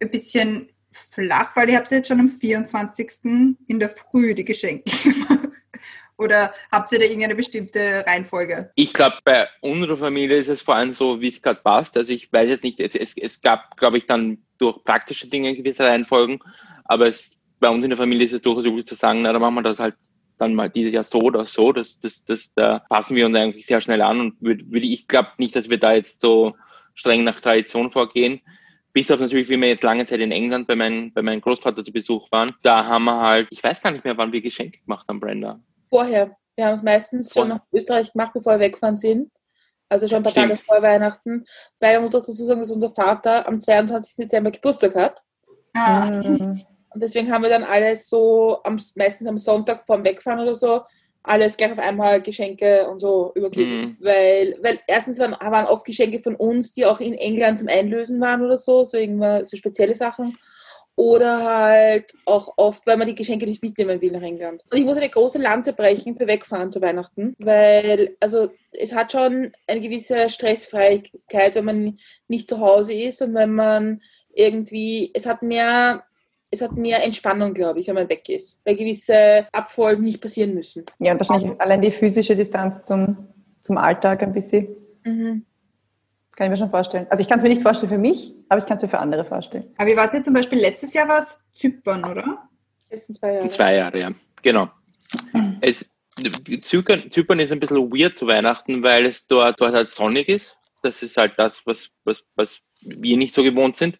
Speaker 1: ein bisschen flach, weil ihr habt jetzt schon am 24. in der Früh die Geschenke gemacht. Oder habt ihr da irgendeine bestimmte Reihenfolge?
Speaker 3: Ich glaube, bei unserer Familie ist es vor allem so, wie es gerade passt. Also ich weiß jetzt nicht, es, es, es gab, glaube ich, dann durch praktische Dinge gewisse Reihenfolgen, aber es, bei uns in der Familie ist es durchaus üblich zu sagen, na, dann machen wir das halt dann mal dieses Jahr so oder so. Das, das, das, da passen wir uns eigentlich sehr schnell an und würde, würde ich glaube nicht, dass wir da jetzt so streng nach Tradition vorgehen. Bis auf natürlich, wie wir jetzt lange Zeit in England bei, mein, bei meinem Großvater zu Besuch waren, da haben wir halt, ich weiß gar nicht mehr, wann wir Geschenke gemacht haben, Brenda.
Speaker 2: Vorher. Wir haben es meistens schon nach Österreich gemacht, bevor wir weggefahren sind. Also schon ein paar Stimmt. Tage vor Weihnachten. Weil man muss dazu sagen, dass unser Vater am 22. Dezember Geburtstag hat. Ah. Und deswegen haben wir dann alles so, am, meistens am Sonntag vorm Wegfahren oder so, alles gleich auf einmal Geschenke und so übergeben. Mhm. Weil, weil erstens waren, waren oft Geschenke von uns, die auch in England zum Einlösen waren oder so, so irgendwas, so spezielle Sachen oder halt auch oft, weil man die Geschenke nicht mitnehmen will nach England. Und ich muss eine große Lanze brechen für Wegfahren zu Weihnachten, weil also es hat schon eine gewisse Stressfreiheit, wenn man nicht zu Hause ist und wenn man irgendwie, es hat mehr es hat mehr Entspannung, glaube ich, wenn man weg ist, weil gewisse Abfolgen nicht passieren müssen.
Speaker 4: Ja, und wahrscheinlich allein die physische Distanz zum, zum Alltag ein bisschen. Mhm. Kann ich mir schon vorstellen. Also ich kann es mir nicht vorstellen für mich, aber ich kann es mir für andere vorstellen.
Speaker 1: Aber wie war es jetzt zum Beispiel letztes Jahr war es Zypern, oder?
Speaker 2: Letzten zwei Jahre.
Speaker 3: Zwei Jahre, ja. Genau. Es, Zypern, Zypern ist ein bisschen weird zu Weihnachten, weil es dort, dort halt sonnig ist. Das ist halt das, was, was, was wir nicht so gewohnt sind.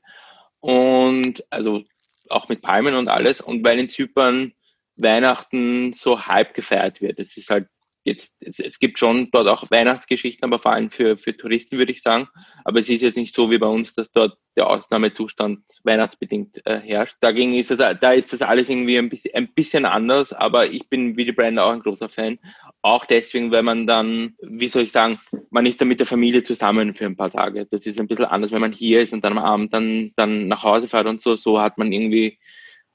Speaker 3: Und also auch mit Palmen und alles. Und weil in Zypern Weihnachten so halb gefeiert wird. Es ist halt jetzt, es, es, gibt schon dort auch Weihnachtsgeschichten, aber vor allem für, für Touristen würde ich sagen. Aber es ist jetzt nicht so wie bei uns, dass dort der Ausnahmezustand weihnachtsbedingt äh, herrscht. Dagegen ist das, da ist das alles irgendwie ein bisschen, ein bisschen anders, aber ich bin wie die Brand auch ein großer Fan. Auch deswegen, weil man dann, wie soll ich sagen, man ist dann mit der Familie zusammen für ein paar Tage. Das ist ein bisschen anders, wenn man hier ist und dann am Abend dann, dann nach Hause fährt und so. So hat man irgendwie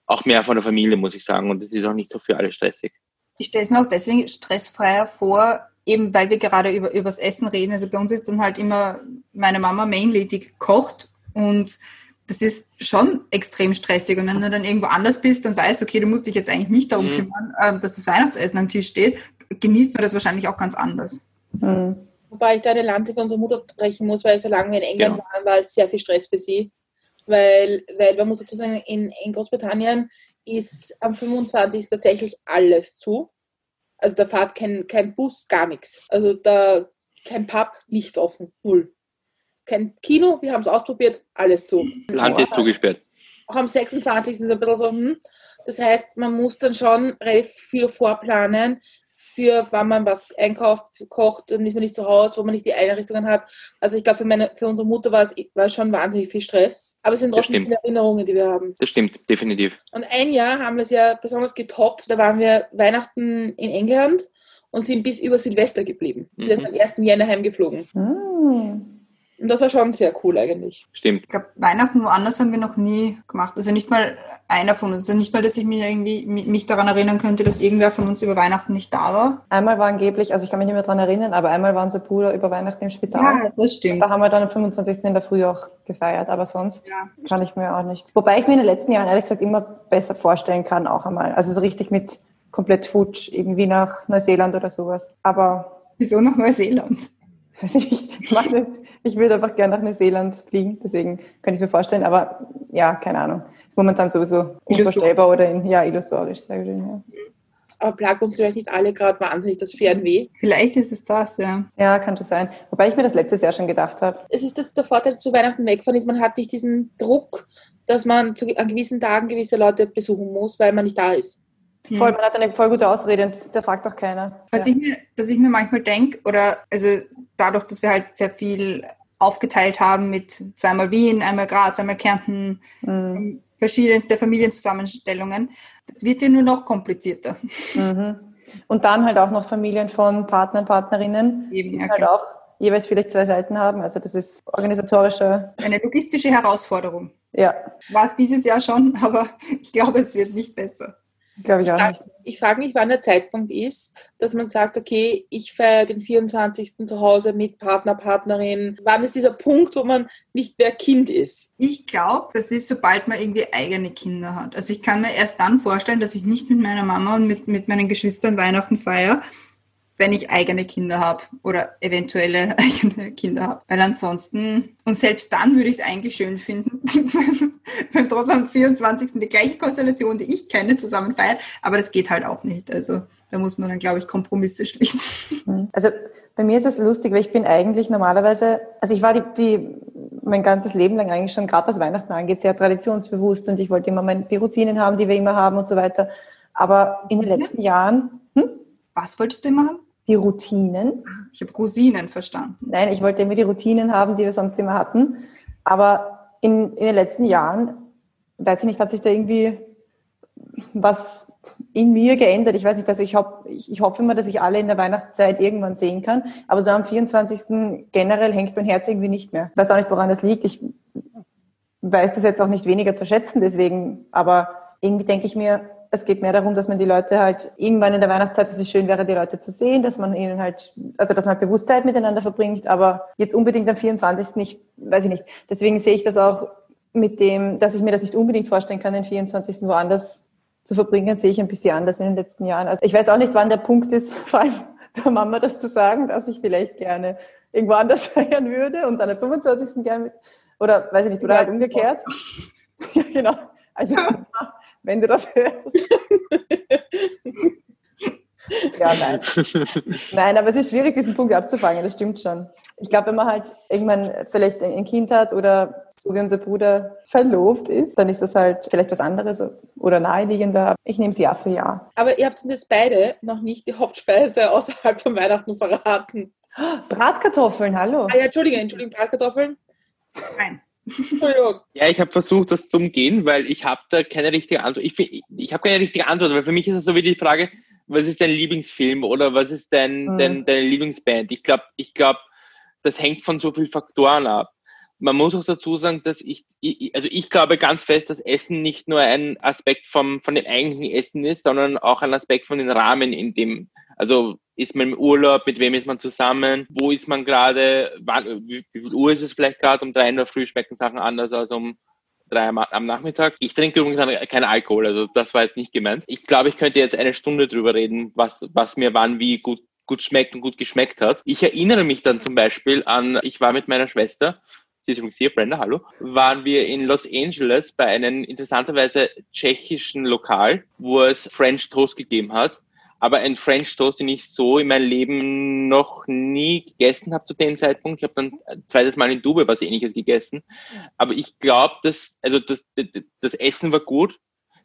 Speaker 3: auch mehr von der Familie, muss ich sagen. Und es ist auch nicht so für alle stressig.
Speaker 1: Ich stelle es mir auch deswegen stressfreier vor, eben weil wir gerade über übers Essen reden. Also bei uns ist dann halt immer meine Mama mainly, die kocht und das ist schon extrem stressig. Und wenn du dann irgendwo anders bist und weißt, okay, du musst dich jetzt eigentlich nicht darum mhm. kümmern, ähm, dass das Weihnachtsessen am Tisch steht, genießt man das wahrscheinlich auch ganz anders.
Speaker 2: Mhm. Wobei ich da eine Lanze für unsere Mutter brechen muss, weil solange wir in England genau. waren, war es sehr viel Stress für sie. Weil, weil man muss dazu sagen, in, in Großbritannien ist am 25. tatsächlich alles zu. Also da fährt kein, kein Bus, gar nichts. Also da kein Pub, nichts offen, null. Kein Kino, wir haben es ausprobiert, alles zu.
Speaker 3: Land ist zugesperrt.
Speaker 2: Auch am 26. ist ein bisschen so, hm. Das heißt, man muss dann schon relativ viel vorplanen für wann man was einkauft, kocht, dann ist man nicht zu Hause, wo man nicht die Einrichtungen hat. Also ich glaube, für, meine, für unsere Mutter war es war schon wahnsinnig viel Stress. Aber es sind trotzdem viele Erinnerungen, die wir haben.
Speaker 3: Das stimmt, definitiv.
Speaker 2: Und ein Jahr haben wir es ja besonders getoppt. Da waren wir Weihnachten in England und sind bis über Silvester geblieben. Mhm. sind erst am 1. Jänner heimgeflogen. Mhm. Und das war schon sehr cool eigentlich.
Speaker 3: Stimmt.
Speaker 1: Ich glaube, Weihnachten woanders haben wir noch nie gemacht. Also nicht mal einer von uns. Also nicht mal, dass ich mich irgendwie mich daran erinnern könnte, dass irgendwer von uns über Weihnachten nicht da war.
Speaker 4: Einmal war angeblich, also ich kann mich nicht mehr daran erinnern, aber einmal war unser Bruder über Weihnachten im Spital.
Speaker 1: Ja, das stimmt.
Speaker 4: Da haben wir dann am 25. in der Früh auch gefeiert, aber sonst ja. kann ich mir auch nicht. Wobei ich es mir in den letzten Jahren ehrlich gesagt immer besser vorstellen kann, auch einmal. Also so richtig mit komplett futsch irgendwie nach Neuseeland oder sowas. Aber.
Speaker 1: Wieso nach Neuseeland?
Speaker 4: weiß ich ich mache das. Ich würde einfach gerne nach Neuseeland fliegen, deswegen könnte ich es mir vorstellen, aber ja, keine Ahnung. Ist momentan sowieso unvorstellbar oder in, ja, illusorisch, sage ich. Ja.
Speaker 2: Aber plagt uns vielleicht nicht alle gerade wahnsinnig das Fernweh?
Speaker 1: Vielleicht ist es das, ja.
Speaker 4: Ja, kann schon sein. Wobei ich mir das letztes Jahr schon gedacht habe.
Speaker 2: Es ist das, der Vorteil zu Weihnachten wegfahren ist, man hat nicht diesen Druck, dass man zu, an gewissen Tagen gewisse Leute besuchen muss, weil man nicht da ist.
Speaker 4: Voll, man hat eine voll gute Ausrede und da fragt auch keiner.
Speaker 1: Was, ja. ich, mir, was ich mir manchmal denke, oder also dadurch, dass wir halt sehr viel aufgeteilt haben mit zweimal Wien, einmal Graz, einmal Kärnten, mhm. verschiedenste Familienzusammenstellungen, das wird ja nur noch komplizierter.
Speaker 4: Mhm. Und dann halt auch noch Familien von Partnern, Partnerinnen, Eben, die ja, halt auch jeweils vielleicht zwei Seiten haben. Also das ist organisatorische.
Speaker 1: Eine logistische Herausforderung.
Speaker 4: Ja.
Speaker 1: War es dieses Jahr schon, aber ich glaube, es wird nicht besser.
Speaker 4: Glaube ich auch nicht.
Speaker 2: Ich frage mich, wann der Zeitpunkt ist, dass man sagt, okay, ich feiere den 24. zu Hause mit Partner, Partnerin. Wann ist dieser Punkt, wo man nicht mehr Kind ist?
Speaker 1: Ich glaube, das ist, sobald man irgendwie eigene Kinder hat. Also ich kann mir erst dann vorstellen, dass ich nicht mit meiner Mama und mit, mit meinen Geschwistern Weihnachten feiere, wenn ich eigene Kinder habe oder eventuelle eigene Kinder habe. Weil ansonsten, und selbst dann würde ich es eigentlich schön finden, wenn trotzdem am 24. die gleiche Konstellation, die ich kenne, zusammen feiern. Aber das geht halt auch nicht. Also da muss man dann, glaube ich, Kompromisse schließen.
Speaker 4: Mhm. Also bei mir ist es lustig, weil ich bin eigentlich normalerweise, also ich war die, die mein ganzes Leben lang eigentlich schon, gerade was Weihnachten angeht, sehr traditionsbewusst und ich wollte immer meine, die Routinen haben, die wir immer haben und so weiter. Aber in den letzten Jahren. Hm?
Speaker 1: Was wolltest du immer haben?
Speaker 4: Die Routinen.
Speaker 1: Ich habe Rosinen verstanden.
Speaker 4: Nein, ich wollte immer die Routinen haben, die wir sonst immer hatten. Aber in, in den letzten Jahren, weiß ich nicht, hat sich da irgendwie was in mir geändert. Ich weiß nicht, also ich, hab, ich, ich hoffe immer, dass ich alle in der Weihnachtszeit irgendwann sehen kann. Aber so am 24. generell hängt mein Herz irgendwie nicht mehr. Ich weiß auch nicht, woran das liegt. Ich weiß das jetzt auch nicht weniger zu schätzen, deswegen. Aber irgendwie denke ich mir, es geht mehr darum, dass man die Leute halt irgendwann in der Weihnachtszeit, dass es schön wäre, die Leute zu sehen, dass man ihnen halt, also dass man halt Bewusstheit miteinander verbringt, aber jetzt unbedingt am 24. nicht, weiß ich nicht. Deswegen sehe ich das auch mit dem, dass ich mir das nicht unbedingt vorstellen kann, den 24. woanders zu verbringen, sehe ich ein bisschen anders in den letzten Jahren. Also ich weiß auch nicht, wann der Punkt ist, vor allem der Mama das zu sagen, dass ich vielleicht gerne irgendwo anders feiern würde und dann am 25. gerne oder weiß ich nicht, oder halt umgekehrt. ja, genau. Also wenn du das hörst. ja, nein. Nein, aber es ist schwierig, diesen Punkt abzufangen, das stimmt schon. Ich glaube, wenn man halt irgendwann vielleicht ein Kind hat oder so wie unser Bruder verlobt ist, dann ist das halt vielleicht was anderes oder naheliegender. Ich nehme es Jahr für Jahr.
Speaker 2: Aber ihr habt uns jetzt beide noch nicht die Hauptspeise außerhalb von Weihnachten verraten.
Speaker 4: Bratkartoffeln, hallo.
Speaker 2: Ah ja, Entschuldige, Entschuldigung, Bratkartoffeln?
Speaker 1: Nein.
Speaker 3: Ja, ich habe versucht, das zu umgehen, weil ich habe da keine richtige Antwort. Ich, ich habe keine richtige Antwort, weil für mich ist es so wie die Frage, was ist dein Lieblingsfilm oder was ist dein, mhm. dein deine Lieblingsband? Ich glaube, ich glaube, das hängt von so vielen Faktoren ab. Man muss auch dazu sagen, dass ich, ich, also ich glaube ganz fest, dass Essen nicht nur ein Aspekt vom, von dem eigentlichen Essen ist, sondern auch ein Aspekt von den Rahmen, in dem, also ist man im Urlaub? Mit wem ist man zusammen? Wo ist man gerade? Wie, viel Uhr ist es vielleicht gerade? Um drei in der Früh schmecken Sachen anders als um drei am Nachmittag. Ich trinke übrigens keinen Alkohol, also das war jetzt nicht gemeint. Ich glaube, ich könnte jetzt eine Stunde drüber reden, was, was mir wann wie gut, gut schmeckt und gut geschmeckt hat. Ich erinnere mich dann zum Beispiel an, ich war mit meiner Schwester, sie ist übrigens hier, Brenda, hallo, waren wir in Los Angeles bei einem interessanterweise tschechischen Lokal, wo es French Toast gegeben hat aber ein French Toast, den ich so in meinem Leben noch nie gegessen habe zu dem Zeitpunkt. Ich habe dann ein zweites Mal in Dubai was ähnliches gegessen. Aber ich glaube, dass, also das, das, Essen war gut,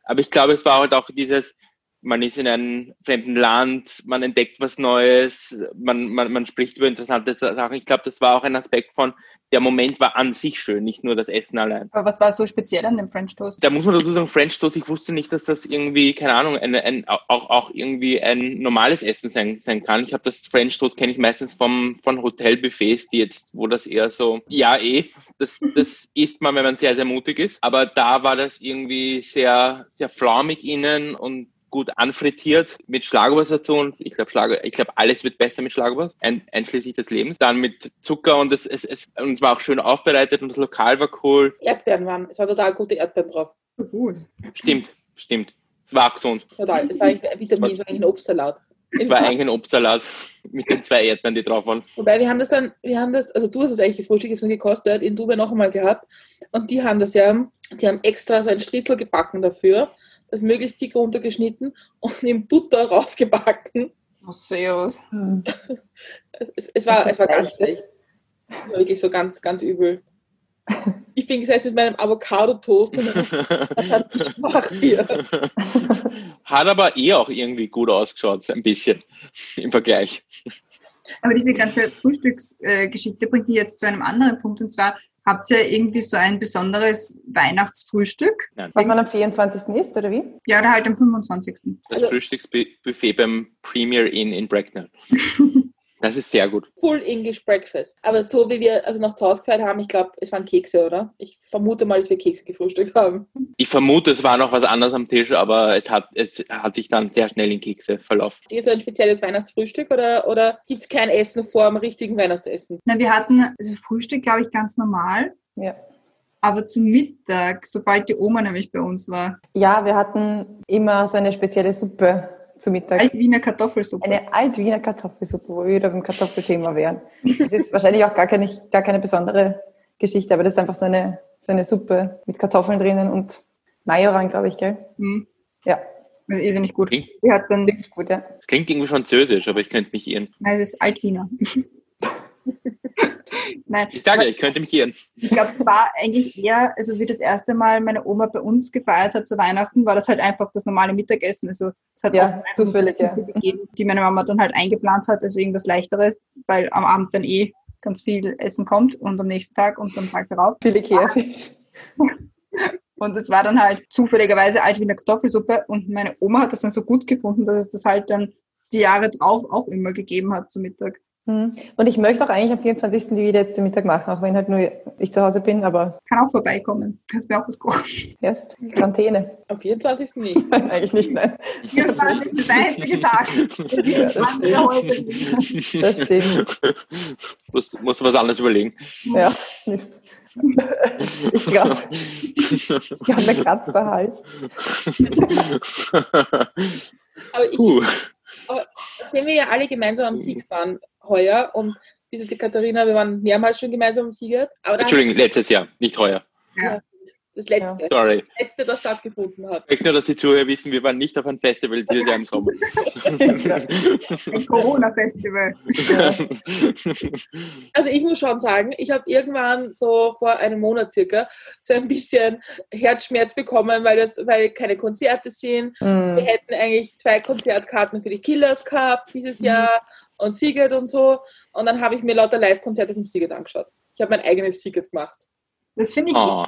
Speaker 3: aber ich glaube, es war halt auch dieses, man ist in einem fremden Land, man entdeckt was Neues, man, man, man spricht über interessante Sachen. Ich glaube, das war auch ein Aspekt von, der Moment war an sich schön, nicht nur das Essen allein.
Speaker 1: Aber was war so speziell an dem French Toast?
Speaker 3: Da muss man dazu sagen, French Toast, ich wusste nicht, dass das irgendwie, keine Ahnung, ein, ein, auch, auch irgendwie ein normales Essen sein, sein kann. Ich habe das French Toast, kenne ich meistens vom, von Hotelbuffets, die jetzt, wo das eher so, ja eh, das, das isst man, wenn man sehr, sehr mutig ist. Aber da war das irgendwie sehr, sehr flaumig innen und gut anfrittiert mit Schlagobers dazu und ich glaube Schlager, ich glaube alles wird besser mit Schlagobers, ein, einschließlich des Lebens. Dann mit Zucker und es, es, es, und es war auch schön aufbereitet und das Lokal war cool.
Speaker 2: Erdbeeren waren, es war total gute Erdbeeren drauf.
Speaker 1: Gut.
Speaker 3: Stimmt, stimmt. Es war gesund.
Speaker 2: Total, es war ein Vitamin, es war ein Obstsalat.
Speaker 3: Es war eigentlich ein Obstsalat mit den zwei Erdbeeren, die drauf waren.
Speaker 2: Wobei wir haben das dann, wir haben das, also du hast es eigentlich gefrühstückt, ich habe es gekostet, in Dubai noch einmal gehabt und die haben das ja, die haben extra so ein Stritzel gebacken dafür das möglichst dick runtergeschnitten und in Butter rausgebacken.
Speaker 1: Oh, servus.
Speaker 2: Hm. Es, es, war, es war ganz schlecht. Es war wirklich so ganz, ganz übel. Ich bin gesetzt mit meinem Avocado-Toast und das hat nicht gemacht hier.
Speaker 3: Hat aber eh auch irgendwie gut ausgeschaut, ein bisschen im Vergleich.
Speaker 1: Aber diese ganze Frühstücksgeschichte bringt mich jetzt zu einem anderen Punkt und zwar Habt ihr irgendwie so ein besonderes Weihnachtsfrühstück?
Speaker 4: Nein. Was man am 24. isst, oder wie?
Speaker 1: Ja, oder halt am 25.
Speaker 3: Das also, Frühstücksbuffet beim Premier Inn in Bracknell. Das ist sehr gut.
Speaker 2: Full English Breakfast. Aber so wie wir also noch zu Hause gefeiert haben, ich glaube, es waren Kekse, oder? Ich vermute mal, dass wir Kekse gefrühstückt haben.
Speaker 3: Ich vermute, es war noch was anderes am Tisch, aber es hat, es hat sich dann sehr schnell in Kekse verlaufen.
Speaker 2: Ist hier so ein spezielles Weihnachtsfrühstück oder, oder gibt es kein Essen vor dem richtigen Weihnachtsessen?
Speaker 1: Na, wir hatten also Frühstück, glaube ich, ganz normal.
Speaker 4: Ja.
Speaker 1: Aber zum Mittag, sobald die Oma nämlich bei uns war.
Speaker 4: Ja, wir hatten immer so eine spezielle Suppe zu Mittag.
Speaker 1: Altwiener Kartoffelsuppe.
Speaker 4: Eine Altwiener Kartoffelsuppe, wo wir wieder beim Kartoffelthema wären. Das ist wahrscheinlich auch gar keine, gar keine besondere Geschichte, aber das ist einfach so eine, so eine Suppe mit Kartoffeln drinnen und Majoran, glaube ich, gell? Mhm. Ja.
Speaker 1: Ist ja nicht gut.
Speaker 3: Klingt,
Speaker 1: Die hat dann wirklich gut, ja.
Speaker 3: Das klingt irgendwie französisch, aber ich könnte mich irren.
Speaker 1: Nein, es ist Altwiener.
Speaker 3: Nein. Ich sage, ich könnte mich irren.
Speaker 1: Ich glaube, es war eigentlich eher, also wie das erste Mal meine Oma bei uns gefeiert hat zu Weihnachten, war das halt einfach das normale Mittagessen. Also es hat
Speaker 4: ja, zufällig, ja.
Speaker 1: gegeben, die meine Mama dann halt eingeplant hat, also irgendwas leichteres, weil am Abend dann eh ganz viel Essen kommt und am nächsten Tag und am Tag darauf.
Speaker 4: Viele Kehrfisch.
Speaker 1: Und es war dann halt zufälligerweise alt wie eine Kartoffelsuppe und meine Oma hat das dann so gut gefunden, dass es das halt dann die Jahre drauf auch immer gegeben hat zu Mittag.
Speaker 4: Hm. Und ich möchte auch eigentlich am 24. die wieder jetzt zum Mittag machen, auch wenn halt nur ich zu Hause bin, aber.
Speaker 1: Kann auch vorbeikommen. Kannst mir auch was kochen.
Speaker 4: Erst Quarantäne.
Speaker 2: Am 24. nicht.
Speaker 4: eigentlich nicht, nein.
Speaker 1: 24. ist der einzige Tag. Ja,
Speaker 4: das, das stimmt.
Speaker 3: Musst, musst du was anderes überlegen.
Speaker 4: Ja, Mist. Ich glaube, ich habe einen kratzbar Hals.
Speaker 2: Aber ich, Puh. Aber nachdem wir ja alle gemeinsam am Sieg waren heuer und wie die Katharina, wir waren mehrmals schon gemeinsam am Sieg.
Speaker 3: Entschuldigung, letztes Jahr, nicht heuer.
Speaker 2: Ja. Das letzte.
Speaker 3: Sorry.
Speaker 2: Das letzte, das stattgefunden hat.
Speaker 3: Ich möchte nur, dass die Zuhörer wissen, wir waren nicht auf einem Festival dieses Jahr im Sommer.
Speaker 1: Ein Corona-Festival.
Speaker 2: Also ich muss schon sagen, ich habe irgendwann so vor einem Monat circa so ein bisschen Herzschmerz bekommen, weil das, weil keine Konzerte sind. Mhm. Wir hätten eigentlich zwei Konzertkarten für die Killers gehabt dieses mhm. Jahr und Siget und so. Und dann habe ich mir lauter Live-Konzerte vom Siget angeschaut. Ich habe mein eigenes Siget gemacht.
Speaker 1: Das finde ich oh.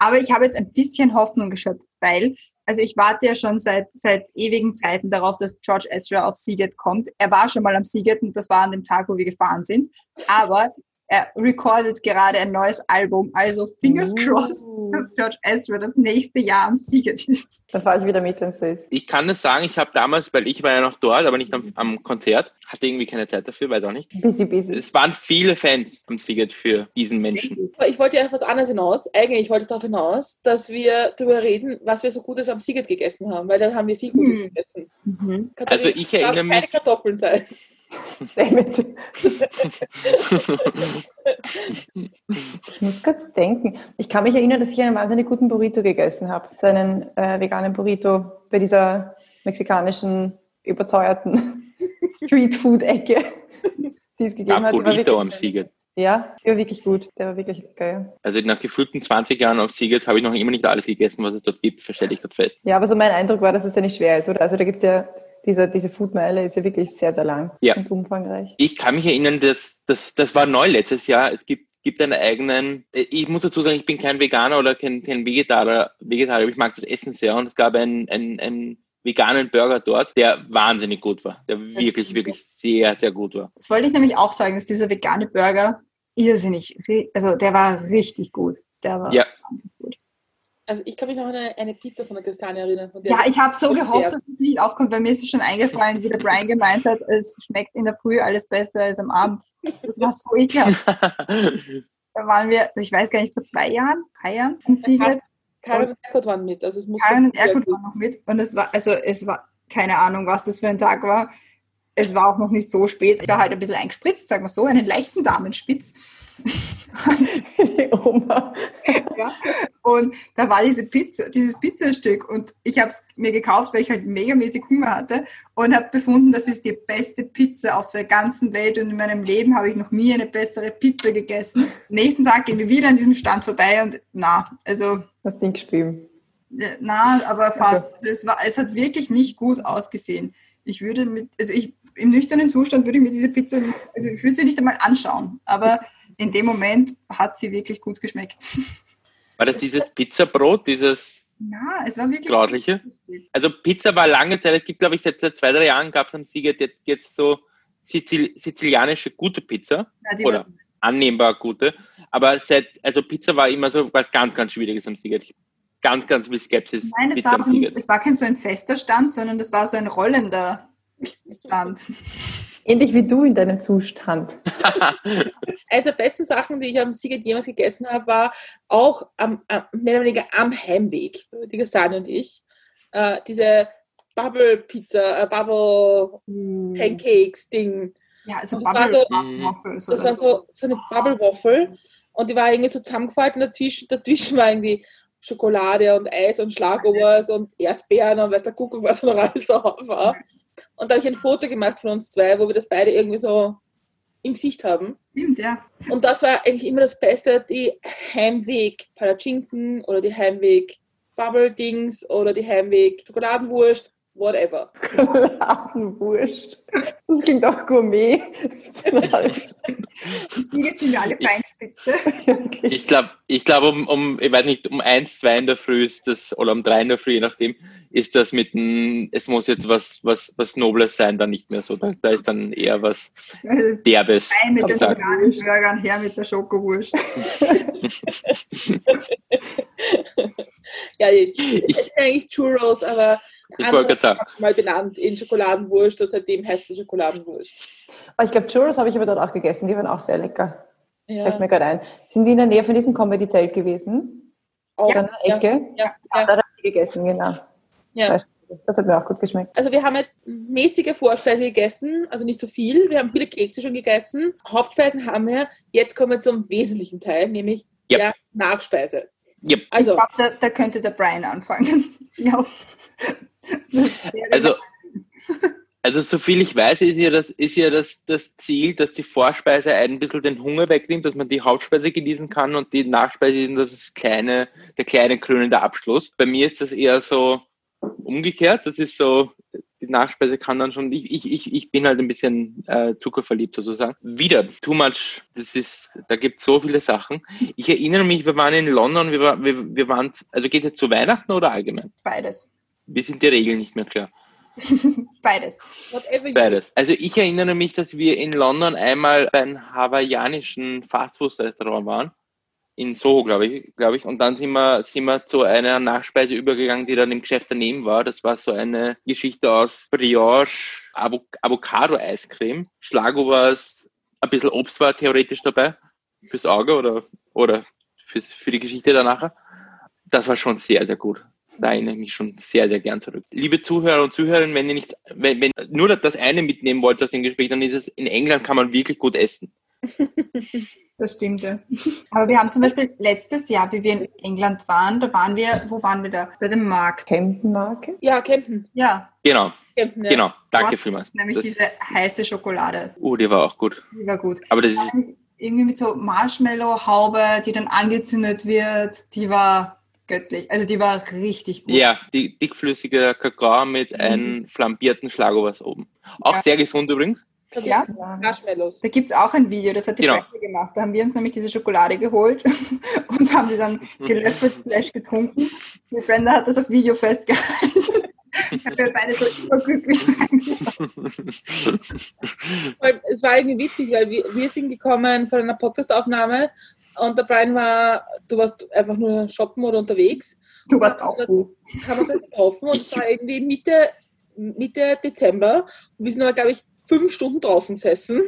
Speaker 1: Aber ich habe jetzt ein bisschen Hoffnung geschöpft, weil, also ich warte ja schon seit, seit ewigen Zeiten darauf, dass George Ezra auf Seagate kommt. Er war schon mal am Seagate und das war an dem Tag, wo wir gefahren sind. Aber er recordet gerade ein neues Album. Also fingers crossed, dass George Ezra das nächste Jahr am Sieger ist.
Speaker 4: Dann fahre ich wieder mit, wenn es so ist.
Speaker 3: Ich kann es sagen, ich habe damals, weil ich war ja noch dort, aber nicht am, am, Konzert, hatte irgendwie keine Zeit dafür, weiß auch nicht.
Speaker 4: Busy, busy.
Speaker 3: Es waren viele Fans am Siget für diesen Menschen.
Speaker 2: Ich wollte ja auf was anderes hinaus. Eigentlich wollte ich darauf hinaus, dass wir darüber reden, was wir so Gutes am Siget gegessen haben, weil da haben wir viel Gutes mhm. gegessen.
Speaker 3: Mhm. Also ich erinnere mich.
Speaker 2: keine Kartoffeln sein.
Speaker 4: Ich muss kurz denken. Ich kann mich erinnern, dass ich einen wahnsinnig guten Burrito gegessen habe. So einen äh, veganen Burrito bei dieser mexikanischen überteuerten Streetfood-Ecke,
Speaker 3: die es gegeben hat. Burrito am Siegel.
Speaker 4: Ja, der war wirklich gut. Der war wirklich geil.
Speaker 3: Also nach gefühlten 20 Jahren auf Siegert habe ich noch immer nicht alles gegessen, was es dort gibt, stelle ich gerade fest.
Speaker 4: Ja, aber so mein Eindruck war, dass es ja nicht schwer ist, oder? Also da gibt es ja, diese, diese Foodmeile ist ja wirklich sehr, sehr lang
Speaker 3: ja.
Speaker 4: und umfangreich.
Speaker 3: Ich kann mich erinnern, dass, dass, das war neu letztes Jahr. Es gibt gibt einen eigenen, ich muss dazu sagen, ich bin kein Veganer oder kein, kein Vegetarier, Vegetarier, aber ich mag das Essen sehr und es gab einen, einen, einen veganen Burger dort, der wahnsinnig gut war, der das wirklich, wirklich sehr, sehr gut war.
Speaker 1: Das wollte ich nämlich auch sagen, dass dieser vegane Burger irrsinnig, also der war richtig gut. Der war
Speaker 3: ja.
Speaker 2: gut. Also ich kann mich noch an eine, eine Pizza von der Christiane erinnern.
Speaker 1: ja, ich habe so gehofft, dass es nicht aufkommt, weil mir ist es schon eingefallen, wie der Brian gemeint hat, es schmeckt in der Früh alles besser als am Abend. Das war so ekelhaft. da waren wir, ich weiß gar nicht, vor zwei Jahren, drei Jahren in Siegert.
Speaker 2: Karin und Erkut waren mit. Also es muss
Speaker 1: Karin und Erkut waren noch mit. Und es war, also es war keine Ahnung, was das für ein Tag war es war auch noch nicht so spät. Ich war halt ein bisschen eingespritzt, sagen wir so, einen leichten Damenspitz. und, Oma. ja, und da war diese Pizza, dieses Pizzastück und ich habe es mir gekauft, weil ich halt megamäßig Hunger hatte und habe befunden, das ist die beste Pizza auf der ganzen Welt und in meinem Leben habe ich noch nie eine bessere Pizza gegessen. Nächsten Tag gehen wir wieder an diesem Stand vorbei und na, also...
Speaker 4: Das Ding gespielt.
Speaker 1: Na, aber fast. Also es, war, es hat wirklich nicht gut ausgesehen. Ich würde mit, also ich im nüchternen Zustand würde ich mir diese Pizza, also ich würde sie nicht einmal anschauen, aber in dem Moment hat sie wirklich gut geschmeckt.
Speaker 3: War das dieses Pizzabrot, dieses
Speaker 1: ja, es war wirklich
Speaker 3: grausliche? Also Pizza war lange Zeit, es gibt glaube ich seit, seit zwei, drei Jahren gab es am Sieger jetzt, jetzt so Sizil, sizilianische gute Pizza ja, oder annehmbar gute, aber seit, also Pizza war immer so was ganz, ganz Schwieriges am Sieger. Ganz, ganz viel Skepsis.
Speaker 1: Nein, es war, nicht, es war kein so ein fester Stand, sondern das war so ein rollender Stand.
Speaker 4: Ähnlich wie du in deinem Zustand.
Speaker 2: Eines der besten Sachen, die ich am Siget jemals gegessen habe, war auch am, am, mehr oder weniger am Heimweg, die Kastanie und ich. Äh, diese Bubble Pizza, äh, Bubble mm. Pancakes Ding.
Speaker 1: Ja, also Bubble so, Waffles.
Speaker 2: Das war so, so eine Bubble Waffle und die war irgendwie so zusammengefalten dazwischen. Dazwischen war irgendwie Schokolade und Eis und Schlagobers und Erdbeeren und weiß der Kuckuck, was noch alles drauf war. Und da habe ich ein Foto gemacht von uns zwei, wo wir das beide irgendwie so im Gesicht haben.
Speaker 1: Stimmt, ja.
Speaker 2: Und das war eigentlich immer das Beste, die Heimweg Palatschinken oder die Heimweg Bubble Dings oder die Heimweg Schokoladenwurst whatever.
Speaker 4: Ladenwurst. Das klingt auch Gourmet.
Speaker 1: Das sind jetzt alle Feinspitze.
Speaker 3: Ich glaube, ich glaub, um, um, ich weiß nicht, um eins, zwei in der Früh ist das, oder um drei in der Früh, je nachdem, ist das mit dem, es muss jetzt was, was, was Nobles sein, dann nicht mehr so. Da, da ist dann eher was Derbes.
Speaker 1: Nein, mit den veganen Burgern her mit der Schokowurst.
Speaker 2: ja, es sind eigentlich Churros, aber
Speaker 3: ich wollte gerade sagen.
Speaker 2: Mal benannt in Schokoladenwurst und seitdem heißt es Schokoladenwurst.
Speaker 4: Oh, ich glaube, Churros habe ich aber dort auch gegessen. Die waren auch sehr lecker. Ja. Fällt mir gerade ein. Sind die in der Nähe von diesem Comedy-Zelt gewesen?
Speaker 2: Auch ja,
Speaker 4: in der Ecke?
Speaker 2: Ja, ja,
Speaker 4: ja. Da habe ich gegessen, genau.
Speaker 2: Ja.
Speaker 4: Das, das hat mir auch gut geschmeckt.
Speaker 2: Also wir haben jetzt mäßige Vorspeise gegessen, also nicht so viel. Wir haben viele Kekse schon gegessen. Hauptspeisen haben wir. Jetzt kommen wir zum wesentlichen Teil, nämlich
Speaker 3: yep.
Speaker 2: der Nachspeise.
Speaker 3: Yep.
Speaker 1: Also, ich glaube, da, da, könnte der Brian anfangen. ja.
Speaker 3: Also, also so viel ich weiß, ist ja, das, ist ja das, das Ziel, dass die Vorspeise ein bisschen den Hunger wegnimmt, dass man die Hauptspeise genießen kann und die Nachspeise ist das ist kleine, der kleine krönende Abschluss. Bei mir ist das eher so umgekehrt. Das ist so, die Nachspeise kann dann schon, ich, ich, ich, ich bin halt ein bisschen äh, zuckerverliebt sozusagen. Wieder, too much, das ist, da gibt es so viele Sachen. Ich erinnere mich, wir waren in London, wir, wir, wir waren, also geht es zu Weihnachten oder allgemein?
Speaker 1: Beides.
Speaker 3: Wir sind die Regeln nicht mehr klar.
Speaker 1: Beides.
Speaker 3: Beides. Also ich erinnere mich, dass wir in London einmal bei einem hawaiianischen Fastfood-Restaurant waren. In Soho, glaube ich, glaube ich. Und dann sind wir, sind wir zu einer Nachspeise übergegangen, die dann im Geschäft daneben war. Das war so eine Geschichte aus Brioche, Avocado-Eiscreme, Schlagobers, ein bisschen Obst war theoretisch dabei. Fürs Auge oder, oder fürs, für die Geschichte danach. Das war schon sehr, sehr gut da erinnere ich mich schon sehr, sehr gern zurück. Liebe Zuhörer und Zuhörerinnen, wenn ihr nicht, wenn, wenn nur das eine mitnehmen wollt aus dem Gespräch, dann ist es, in England kann man wirklich gut essen.
Speaker 1: Das stimmt, ja. Aber wir haben zum Beispiel letztes Jahr, wie wir in England waren, da waren wir, wo waren wir da? Bei dem Markt.
Speaker 4: Camden Market?
Speaker 2: Ja, Camden.
Speaker 1: Ja.
Speaker 3: Genau.
Speaker 2: Camden, ja.
Speaker 3: Genau. Danke vielmals.
Speaker 1: Nämlich das, diese heiße Schokolade.
Speaker 3: Oh, die war auch gut.
Speaker 1: Die war gut.
Speaker 3: Aber das ist
Speaker 1: irgendwie mit so Marshmallow-Haube, die dann angezündet wird. Die war göttlich. Also die war richtig gut.
Speaker 3: Ja, die dickflüssige Kakao mit mhm. einem flambierten Schlagobers oben. Auch ja. sehr gesund übrigens.
Speaker 1: Ja, Marshmallows. Da gibt es auch ein Video, das hat die genau. gemacht. Da haben wir uns nämlich diese Schokolade geholt und haben die dann gelöffelt slash getrunken. Die Brenda hat das auf Video festgehalten. wir beide so überglücklich
Speaker 2: Es war irgendwie witzig, weil wir, wir sind gekommen von einer Podcastaufnahme und der Brian war, du warst einfach nur shoppen oder unterwegs.
Speaker 1: Du warst auch gut.
Speaker 2: Haben uns halt getroffen und es war irgendwie Mitte, Mitte Dezember. Und wir sind aber, glaube ich, fünf Stunden draußen gesessen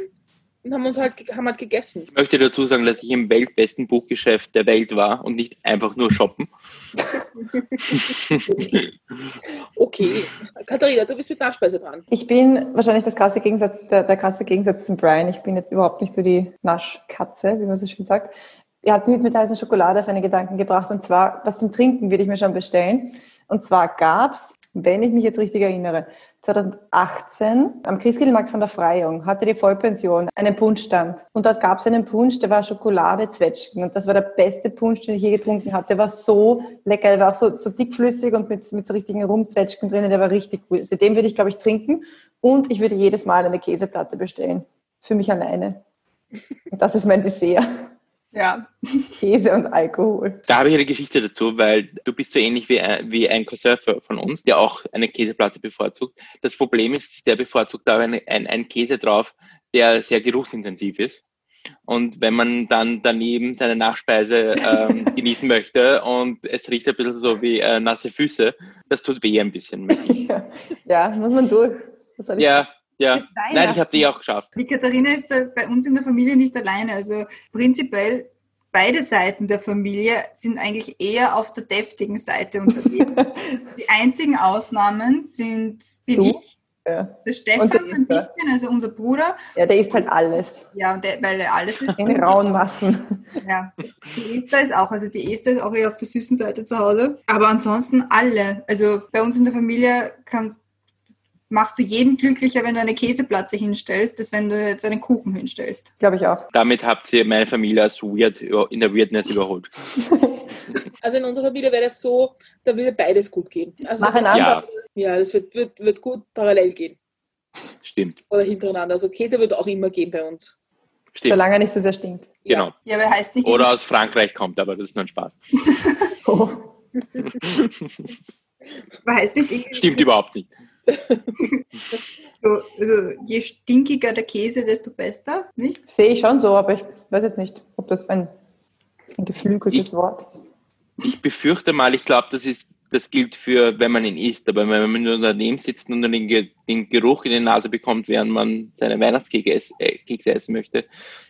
Speaker 2: und haben uns halt, haben halt gegessen.
Speaker 3: Ich möchte dazu sagen, dass ich im weltbesten Buchgeschäft der Welt war und nicht einfach nur shoppen.
Speaker 2: Okay. Katharina, du bist mit Nachspeise dran.
Speaker 4: Ich bin wahrscheinlich das krasse Gegensatz, der, der krasse Gegensatz zum Brian. Ich bin jetzt überhaupt nicht so die Naschkatze, wie man so schön sagt. Er hat mich mit heißen Schokolade auf eine Gedanken gebracht und zwar, was zum Trinken würde ich mir schon bestellen. Und zwar gab es, wenn ich mich jetzt richtig erinnere, 2018 am Christkindlmarkt von der Freiung hatte die Vollpension einen Punschstand. Und dort gab es einen Punsch, der war Schokolade-Zwetschgen. Und das war der beste Punsch, den ich je getrunken habe. Der war so lecker, der war auch so, so dickflüssig und mit, mit so richtigen Rumzwetschgen drinnen. Der war richtig gut. Also den würde ich, glaube ich, trinken. Und ich würde jedes Mal eine Käseplatte bestellen. Für mich alleine. Und das ist mein Dessert.
Speaker 1: Ja.
Speaker 4: Käse und Alkohol.
Speaker 3: Da habe ich eine Geschichte dazu, weil du bist so ähnlich wie ein, wie ein Cousin von uns, der auch eine Käseplatte bevorzugt. Das Problem ist, der bevorzugt da ein, ein, ein Käse drauf, der sehr geruchsintensiv ist. Und wenn man dann daneben seine Nachspeise ähm, genießen möchte und es riecht ein bisschen so wie äh, nasse Füße, das tut weh ein bisschen.
Speaker 4: ja. ja, muss man durch.
Speaker 3: ja, ja, nein, ich habe die auch geschafft.
Speaker 1: Die Katharina ist bei uns in der Familie nicht alleine. Also prinzipiell beide Seiten der Familie sind eigentlich eher auf der deftigen Seite unterwegs. die einzigen Ausnahmen sind bin ich, ja. der Stefan so ein bisschen, also unser Bruder.
Speaker 4: Ja, der isst halt alles.
Speaker 1: Ja, der, weil er alles ist.
Speaker 4: In rauen Massen.
Speaker 1: Ja, die Esther ist auch, also die Esther ist auch eher auf der süßen Seite zu Hause. Aber ansonsten alle. Also bei uns in der Familie kann machst du jeden glücklicher, wenn du eine Käseplatte hinstellst, als wenn du jetzt einen Kuchen hinstellst.
Speaker 4: Glaube ich auch.
Speaker 3: Damit habt ihr meine Familie als weird in der Weirdness überholt.
Speaker 2: Also in unserer Familie wäre das so, da würde beides gut gehen. Also
Speaker 4: Nacheinander?
Speaker 2: Ja, ja das wird, wird, wird gut parallel gehen.
Speaker 3: Stimmt.
Speaker 2: Oder hintereinander. Also Käse wird auch immer gehen bei uns.
Speaker 4: Stimmt. Solange er nicht so sehr stinkt.
Speaker 3: Genau.
Speaker 1: Ja, aber heißt nicht
Speaker 3: Oder aus Frankreich kommt, aber das ist nur ein Spaß. oh.
Speaker 1: heißt nicht
Speaker 3: Stimmt überhaupt nicht
Speaker 1: so, also je stinkiger der Käse, desto besser, nicht?
Speaker 4: Sehe ich schon so, aber ich weiß jetzt nicht, ob das ein, ein geflügeltes ich, Wort ist.
Speaker 3: Ich befürchte mal, ich glaube, das ist das gilt für, wenn man ihn isst, aber wenn man daneben sitzt und den, den, Geruch in die Nase bekommt, während man seine Weihnachtskekse äh, essen möchte,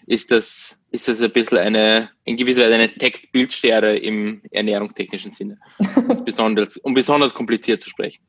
Speaker 3: ist das, ist das ein bisschen eine, in gewisser Weise eine Textbildschere im ernährungstechnischen Sinne. besonders, um besonders kompliziert zu sprechen.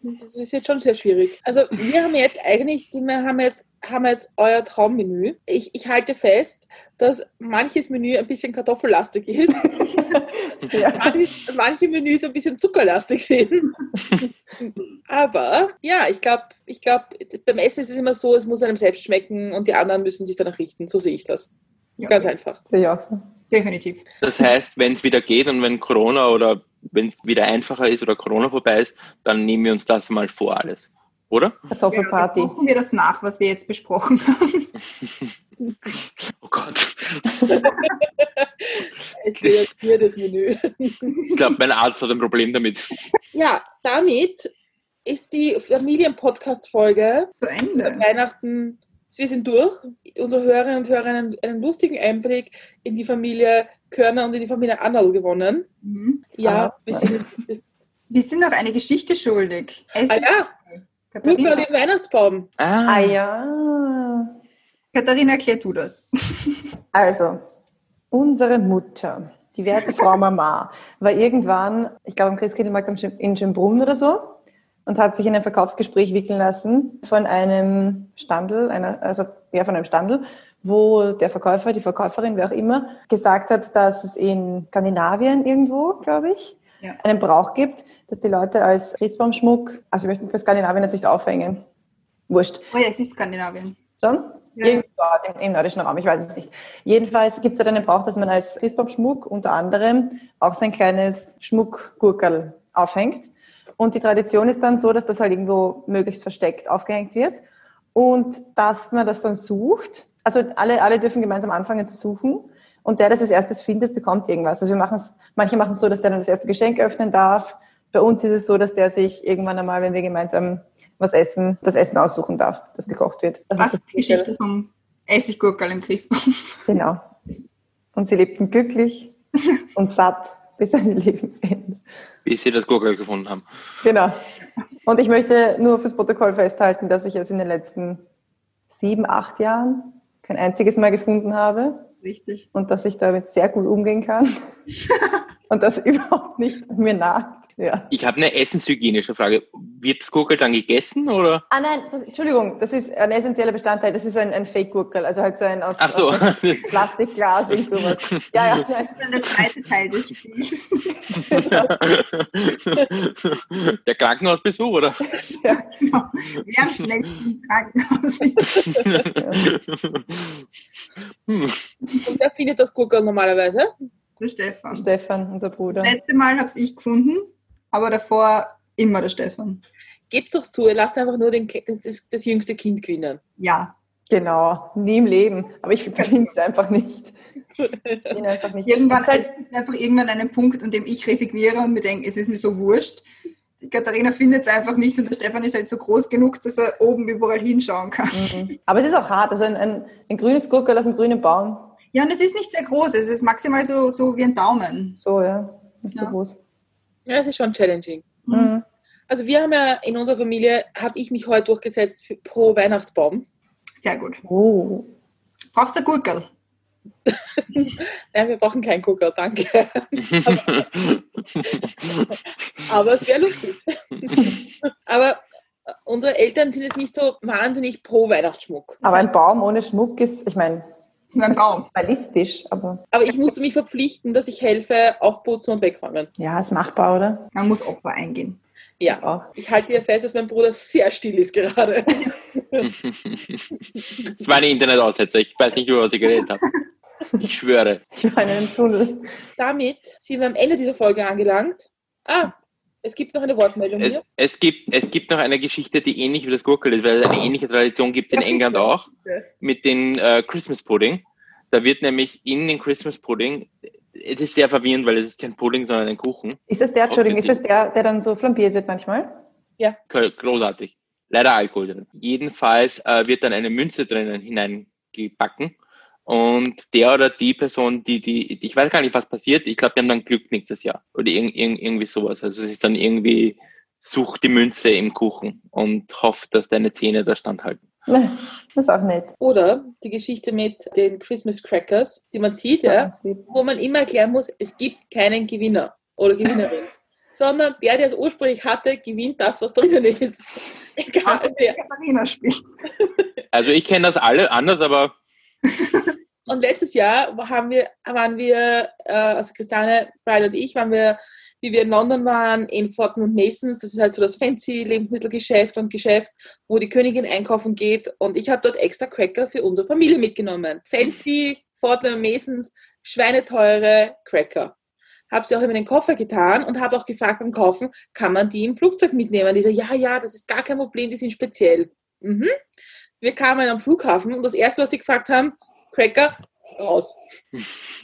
Speaker 2: Das ist jetzt schon sehr schwierig. Also wir haben jetzt eigentlich, wir haben jetzt, haben jetzt euer Traummenü. Ich, ich halte fest, dass manches Menü ein bisschen kartoffellastig ist. ja. manche, manche Menüs ein bisschen zuckerlastig sind. Aber ja, ich glaube, ich glaub, beim Essen ist es immer so, es muss einem selbst schmecken und die anderen müssen sich danach richten. So sehe ich das. Ja. Ganz einfach.
Speaker 4: Sehe ich auch so.
Speaker 1: Definitiv.
Speaker 3: Das heißt, wenn es wieder geht und wenn Corona oder wenn es wieder einfacher ist oder Corona vorbei ist, dann nehmen wir uns das mal vor alles. Oder?
Speaker 4: Kartoffelparty.
Speaker 1: Dann wir das nach, was wir jetzt besprochen haben.
Speaker 3: oh Gott.
Speaker 2: es wird hier das Menü.
Speaker 3: ich glaube, mein Arzt hat ein Problem damit.
Speaker 2: Ja, damit ist die Familienpodcast-Folge
Speaker 1: zu Ende.
Speaker 2: Weihnachten wir sind durch. Unsere Hörerinnen und Hörer haben einen lustigen Einblick in die Familie Körner und in die Familie Annal gewonnen. Mhm. Ja, ah,
Speaker 1: wir sind, wir sind noch eine Geschichte schuldig.
Speaker 2: Es ah ja, Katharina. den Weihnachtsbaum.
Speaker 4: Ah. ah ja.
Speaker 1: Katharina, erklär du das.
Speaker 4: Also, unsere Mutter, die werte Frau Mama, war irgendwann, ich glaube am Christkindlmarkt in Schönbrunn oder so, und hat sich in ein Verkaufsgespräch wickeln lassen von einem Standel, einer, also ja, von einem Standel, wo der Verkäufer, die Verkäuferin, wer auch immer, gesagt hat, dass es in Skandinavien irgendwo, glaube ich, ja. einen Brauch gibt, dass die Leute als Christbaumschmuck, also ich möchte mich bei Skandinavien jetzt nicht aufhängen. Wurscht.
Speaker 1: Oh ja, es ist Skandinavien.
Speaker 4: Schon? Ja. Irgendwie dort im, im, nordischen Raum, ich weiß es nicht. Jedenfalls gibt es ja dann den Brauch, dass man als Christbaumschmuck unter anderem auch so ein kleines Schmuckgurkerl aufhängt. Und die Tradition ist dann so, dass das halt irgendwo möglichst versteckt aufgehängt wird und dass man das dann sucht. Also alle, alle dürfen gemeinsam anfangen zu suchen und der, der das als erstes findet, bekommt irgendwas. Also wir machen es, manche machen es so, dass der dann das erste Geschenk öffnen darf. Bei uns ist es so, dass der sich irgendwann einmal, wenn wir gemeinsam was essen, das Essen aussuchen darf, das gekocht wird. Das
Speaker 1: was ist die Geschichte vom Essiggurkel im Christbaum.
Speaker 4: Genau. Und sie lebten glücklich und satt bis an ihr Lebensende.
Speaker 3: Bis sie das Gurkel gefunden haben.
Speaker 4: Genau. Und ich möchte nur fürs Protokoll festhalten, dass ich es in den letzten sieben, acht Jahren kein einziges Mal gefunden habe.
Speaker 1: Richtig.
Speaker 4: Und dass ich damit sehr gut umgehen kann. und das überhaupt nicht mir nagt. Ja.
Speaker 3: Ich habe eine essenshygienische Frage. Wird das Gurkel dann gegessen oder?
Speaker 4: Ah nein, das, Entschuldigung, das ist ein essentieller Bestandteil. Das ist ein, ein Fake-Gurkel, also halt so ein aus,
Speaker 3: Ach so. aus
Speaker 4: Plastikglas und sowas.
Speaker 1: Ja, ja. Das ist dann der zweite Teil des Spiels.
Speaker 3: der Krankenhausbesuch, oder?
Speaker 1: Ja, genau. Wer am schnellsten Krankenhaus ist.
Speaker 2: Und wer findet das Gurkel normalerweise?
Speaker 1: Der Stefan.
Speaker 4: Stefan, unser Bruder.
Speaker 1: Das letzte Mal habe ich gefunden aber davor immer der Stefan.
Speaker 2: Gebt's doch zu, lass einfach nur den, das, das, das jüngste Kind gewinnen.
Speaker 1: Ja.
Speaker 4: Genau, nie im Leben. Aber ich bin es einfach nicht.
Speaker 1: Ich einfach nicht. Irgendwann, halt, es gibt einfach irgendwann einen Punkt, an dem ich resigniere und mir denke, es ist mir so wurscht. Die Katharina findet es einfach nicht und der Stefan ist halt so groß genug, dass er oben überall hinschauen kann. Mhm.
Speaker 4: Aber es ist auch hart. Also ein, ein, ein grünes Gurkel auf einem grünen Baum.
Speaker 1: Ja, und es ist nicht sehr groß. Es ist maximal so, so wie ein Daumen.
Speaker 4: So, ja. Nicht ja. so groß.
Speaker 2: Ja, es ist schon challenging. Mhm. Also wir haben ja in unserer Familie, habe ich mich heute durchgesetzt für, pro Weihnachtsbaum.
Speaker 1: Sehr gut.
Speaker 4: Oh.
Speaker 1: Braucht ihr Gurkel?
Speaker 2: Nein, wir brauchen keinen Gurkel, danke. Aber es wäre lustig. Aber unsere Eltern sind jetzt nicht so wahnsinnig pro Weihnachtsschmuck.
Speaker 4: Aber ein Baum ohne Schmuck ist, ich meine,
Speaker 1: das ist ein Baum.
Speaker 4: Realistisch, aber.
Speaker 2: Aber ich musste mich verpflichten, dass ich helfe, aufputzen und wegräumen.
Speaker 4: Ja, ist machbar, oder?
Speaker 1: Man muss Opfer eingehen.
Speaker 2: Ja, auch. Ich halte hier fest, dass mein Bruder sehr still ist gerade.
Speaker 3: das war eine Internetaussetzer. Ich weiß nicht, über was ich geredet habe. Ich schwöre.
Speaker 4: Ich war in einem Tunnel.
Speaker 2: Damit sind wir am Ende dieser Folge angelangt. Ah, es gibt noch eine Wortmeldung
Speaker 3: es,
Speaker 2: hier.
Speaker 3: Es gibt, es gibt noch eine Geschichte, die ähnlich wie das Gurkel ist, weil es eine ähnliche Tradition gibt in England auch mit den äh, Christmas Pudding. Da wird nämlich in den Christmas Pudding, es ist sehr verwirrend, weil es ist kein Pudding, sondern ein Kuchen.
Speaker 4: Ist das der, Entschuldigung, ist das der, der dann so flambiert wird manchmal?
Speaker 2: Ja.
Speaker 3: Großartig. Leider Alkohol drin. Jedenfalls äh, wird dann eine Münze drinnen hineingebacken und der oder die Person, die, die, ich weiß gar nicht, was passiert, ich glaube, die haben dann Glück nächstes Jahr. Oder irg irg irgendwie sowas. Also es ist dann irgendwie, such die Münze im Kuchen und hofft, dass deine Zähne da standhalten.
Speaker 4: Das ist auch nett.
Speaker 2: Oder die Geschichte mit den Christmas Crackers, die man sieht, ja, ja wo man immer erklären muss, es gibt keinen Gewinner oder Gewinnerin. sondern der, der es ursprünglich hatte, gewinnt das, was drinnen ist.
Speaker 1: Egal wer. Katharina spielt.
Speaker 3: Also ich kenne das alle anders, aber
Speaker 2: und letztes Jahr haben wir, waren wir, äh, also Christiane, Brian und ich, waren wir, wie wir in London waren, in Fortnum und Masons, das ist halt so das fancy Lebensmittelgeschäft und Geschäft, wo die Königin einkaufen geht. Und ich habe dort extra Cracker für unsere Familie mitgenommen. Fancy Fortnum und Masons, schweineteure Cracker. Habe sie auch in den Koffer getan und habe auch gefragt beim Kaufen, kann man die im Flugzeug mitnehmen? Die so, ja, ja, das ist gar kein Problem, die sind speziell. Mhm wir kamen am Flughafen und das erste, was sie gefragt haben, Cracker, raus.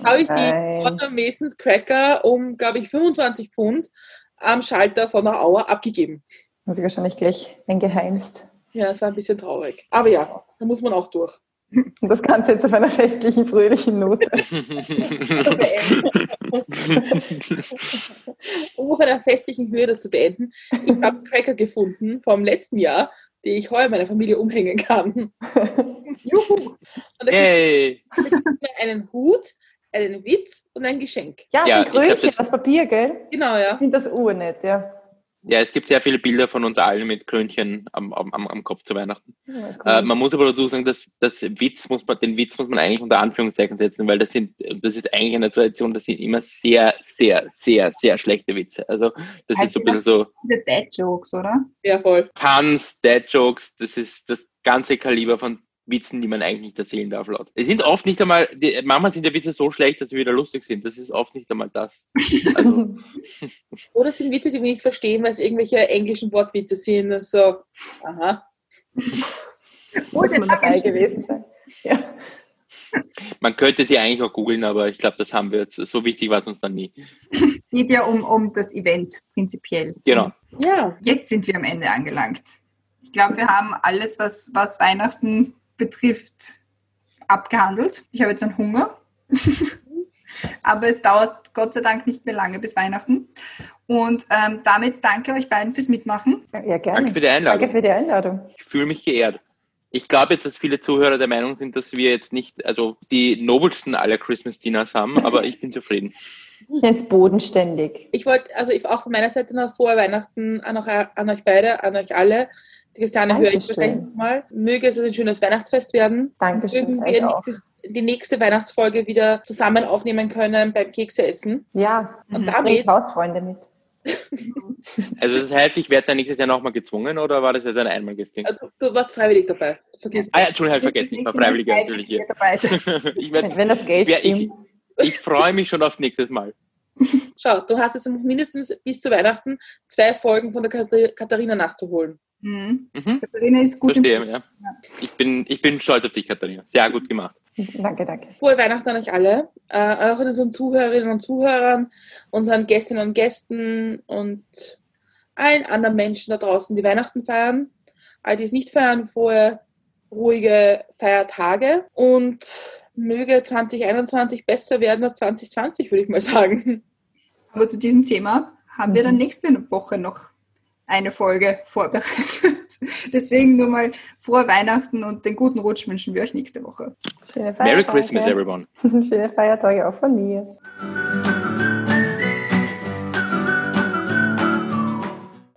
Speaker 2: Habe ich die Porter Masons Cracker um, glaube ich, 25 Pfund am Schalter von der Auer abgegeben.
Speaker 4: Haben sie wahrscheinlich gleich eingeheimst.
Speaker 2: Ja, es war ein bisschen traurig. Aber ja, da muss man auch durch.
Speaker 4: Und das Ganze jetzt auf einer festlichen, fröhlichen Note.
Speaker 2: um auf einer festlichen Höhe das zu beenden. Ich habe Cracker gefunden vom letzten Jahr die ich heuer meiner Familie umhängen kann. Juhu! Und da hey. gibt es einen Hut, einen Witz und ein Geschenk.
Speaker 4: Ja, ja ein Krönchen aus Papier, gell?
Speaker 2: Genau, ja.
Speaker 4: Ich finde das urnett, ja.
Speaker 3: Ja, es gibt sehr viele Bilder von uns allen mit Krönchen am, am, am Kopf zu Weihnachten. Ja, cool. äh, man muss aber dazu sagen, dass das Witz muss man, den Witz muss man eigentlich unter Anführungszeichen setzen, weil das sind, das ist eigentlich eine Tradition, das sind immer sehr, sehr, sehr, sehr schlechte Witze. Also das heißt ist so ein bisschen so.
Speaker 1: Dad Jokes, oder?
Speaker 2: Ja, voll.
Speaker 3: Puns, Dad Jokes, das ist das ganze Kaliber von Witzen, die man eigentlich nicht erzählen darf laut. Es sind oft nicht einmal, die, manchmal sind die Witze so schlecht, dass sie wieder lustig sind. Das ist oft nicht einmal das. Also.
Speaker 2: Oder sind Witze, die wir nicht verstehen, weil es irgendwelche englischen Wortwitze sind. So, aha.
Speaker 4: Muss man dabei gewesen sein. Ja.
Speaker 3: Man könnte sie eigentlich auch googeln, aber ich glaube, das haben wir jetzt. So wichtig war es uns dann nie.
Speaker 1: Es geht ja um, um das Event prinzipiell.
Speaker 3: Genau.
Speaker 2: Ja.
Speaker 1: Jetzt sind wir am Ende angelangt. Ich glaube, wir haben alles, was, was Weihnachten betrifft, abgehandelt. Ich habe jetzt einen Hunger. Aber es dauert Gott sei Dank nicht mehr lange bis Weihnachten. Und ähm, damit danke euch beiden fürs Mitmachen.
Speaker 4: Ja, gerne.
Speaker 3: Danke für die Einladung.
Speaker 4: Danke für die Einladung.
Speaker 3: Ich fühle mich geehrt. Ich glaube jetzt, dass viele Zuhörer der Meinung sind, dass wir jetzt nicht, also die nobelsten aller Christmas Dinners haben, aber ich bin zufrieden.
Speaker 4: Jetzt bodenständig.
Speaker 2: Ich wollte, also ich auch von meiner Seite noch vor Weihnachten an, auch, an euch beide, an euch alle. Christiane höre ich wahrscheinlich mal. Möge es ein schönes Weihnachtsfest werden.
Speaker 4: Dankeschön.
Speaker 2: Mögen wir nächstes, die nächste Weihnachtsfolge wieder zusammen aufnehmen können beim Kekse essen.
Speaker 4: Ja,
Speaker 2: Und
Speaker 1: Mhm.
Speaker 2: damit
Speaker 4: Hausfreunde mit.
Speaker 3: Also das heißt, ich werde dann nächstes Jahr nochmal gezwungen oder war das jetzt ein Einmalgesting?
Speaker 2: Äh, Du, du warst freiwillig dabei. Vergiss
Speaker 3: Ah ja. Entschuldigung, habe ich vergessen, ich war freiwillig natürlich hier.
Speaker 1: dabei sein.
Speaker 3: Ich,
Speaker 4: Wenn,
Speaker 3: werd,
Speaker 4: wenn das Geld
Speaker 3: wer- ich,
Speaker 4: stimmt.
Speaker 3: ich freue mich schon aufs nächste Mal.
Speaker 2: Schau, du hast es mindestens bis zu Weihnachten zwei Folgen von der Kathar- Katharina nachzuholen.
Speaker 1: Mhm.
Speaker 3: Mhm.
Speaker 1: Katharina ist gut im
Speaker 3: Verstehe, ja. Ich bin, ich bin stolz auf dich, Katharina. Sehr gut gemacht.
Speaker 4: Danke, danke.
Speaker 2: Frohe Weihnachten an euch alle, äh, auch an unseren Zuhörerinnen und Zuhörern, unseren Gästinnen und Gästen und allen anderen Menschen da draußen, die Weihnachten feiern. All die es nicht feiern, vorher ruhige Feiertage und möge 2021 besser werden als 2020, würde ich mal sagen.
Speaker 1: Aber zu diesem Thema haben wir dann
Speaker 4: Mhm.
Speaker 1: nächste Woche noch eine Folge vorbereitet. Deswegen nur mal frohe Weihnachten und den guten Rutsch wünschen wir euch nächste Woche.
Speaker 4: Schöne
Speaker 3: Merry. Christmas, everyone.
Speaker 4: Schöne Feiertage auch von mir.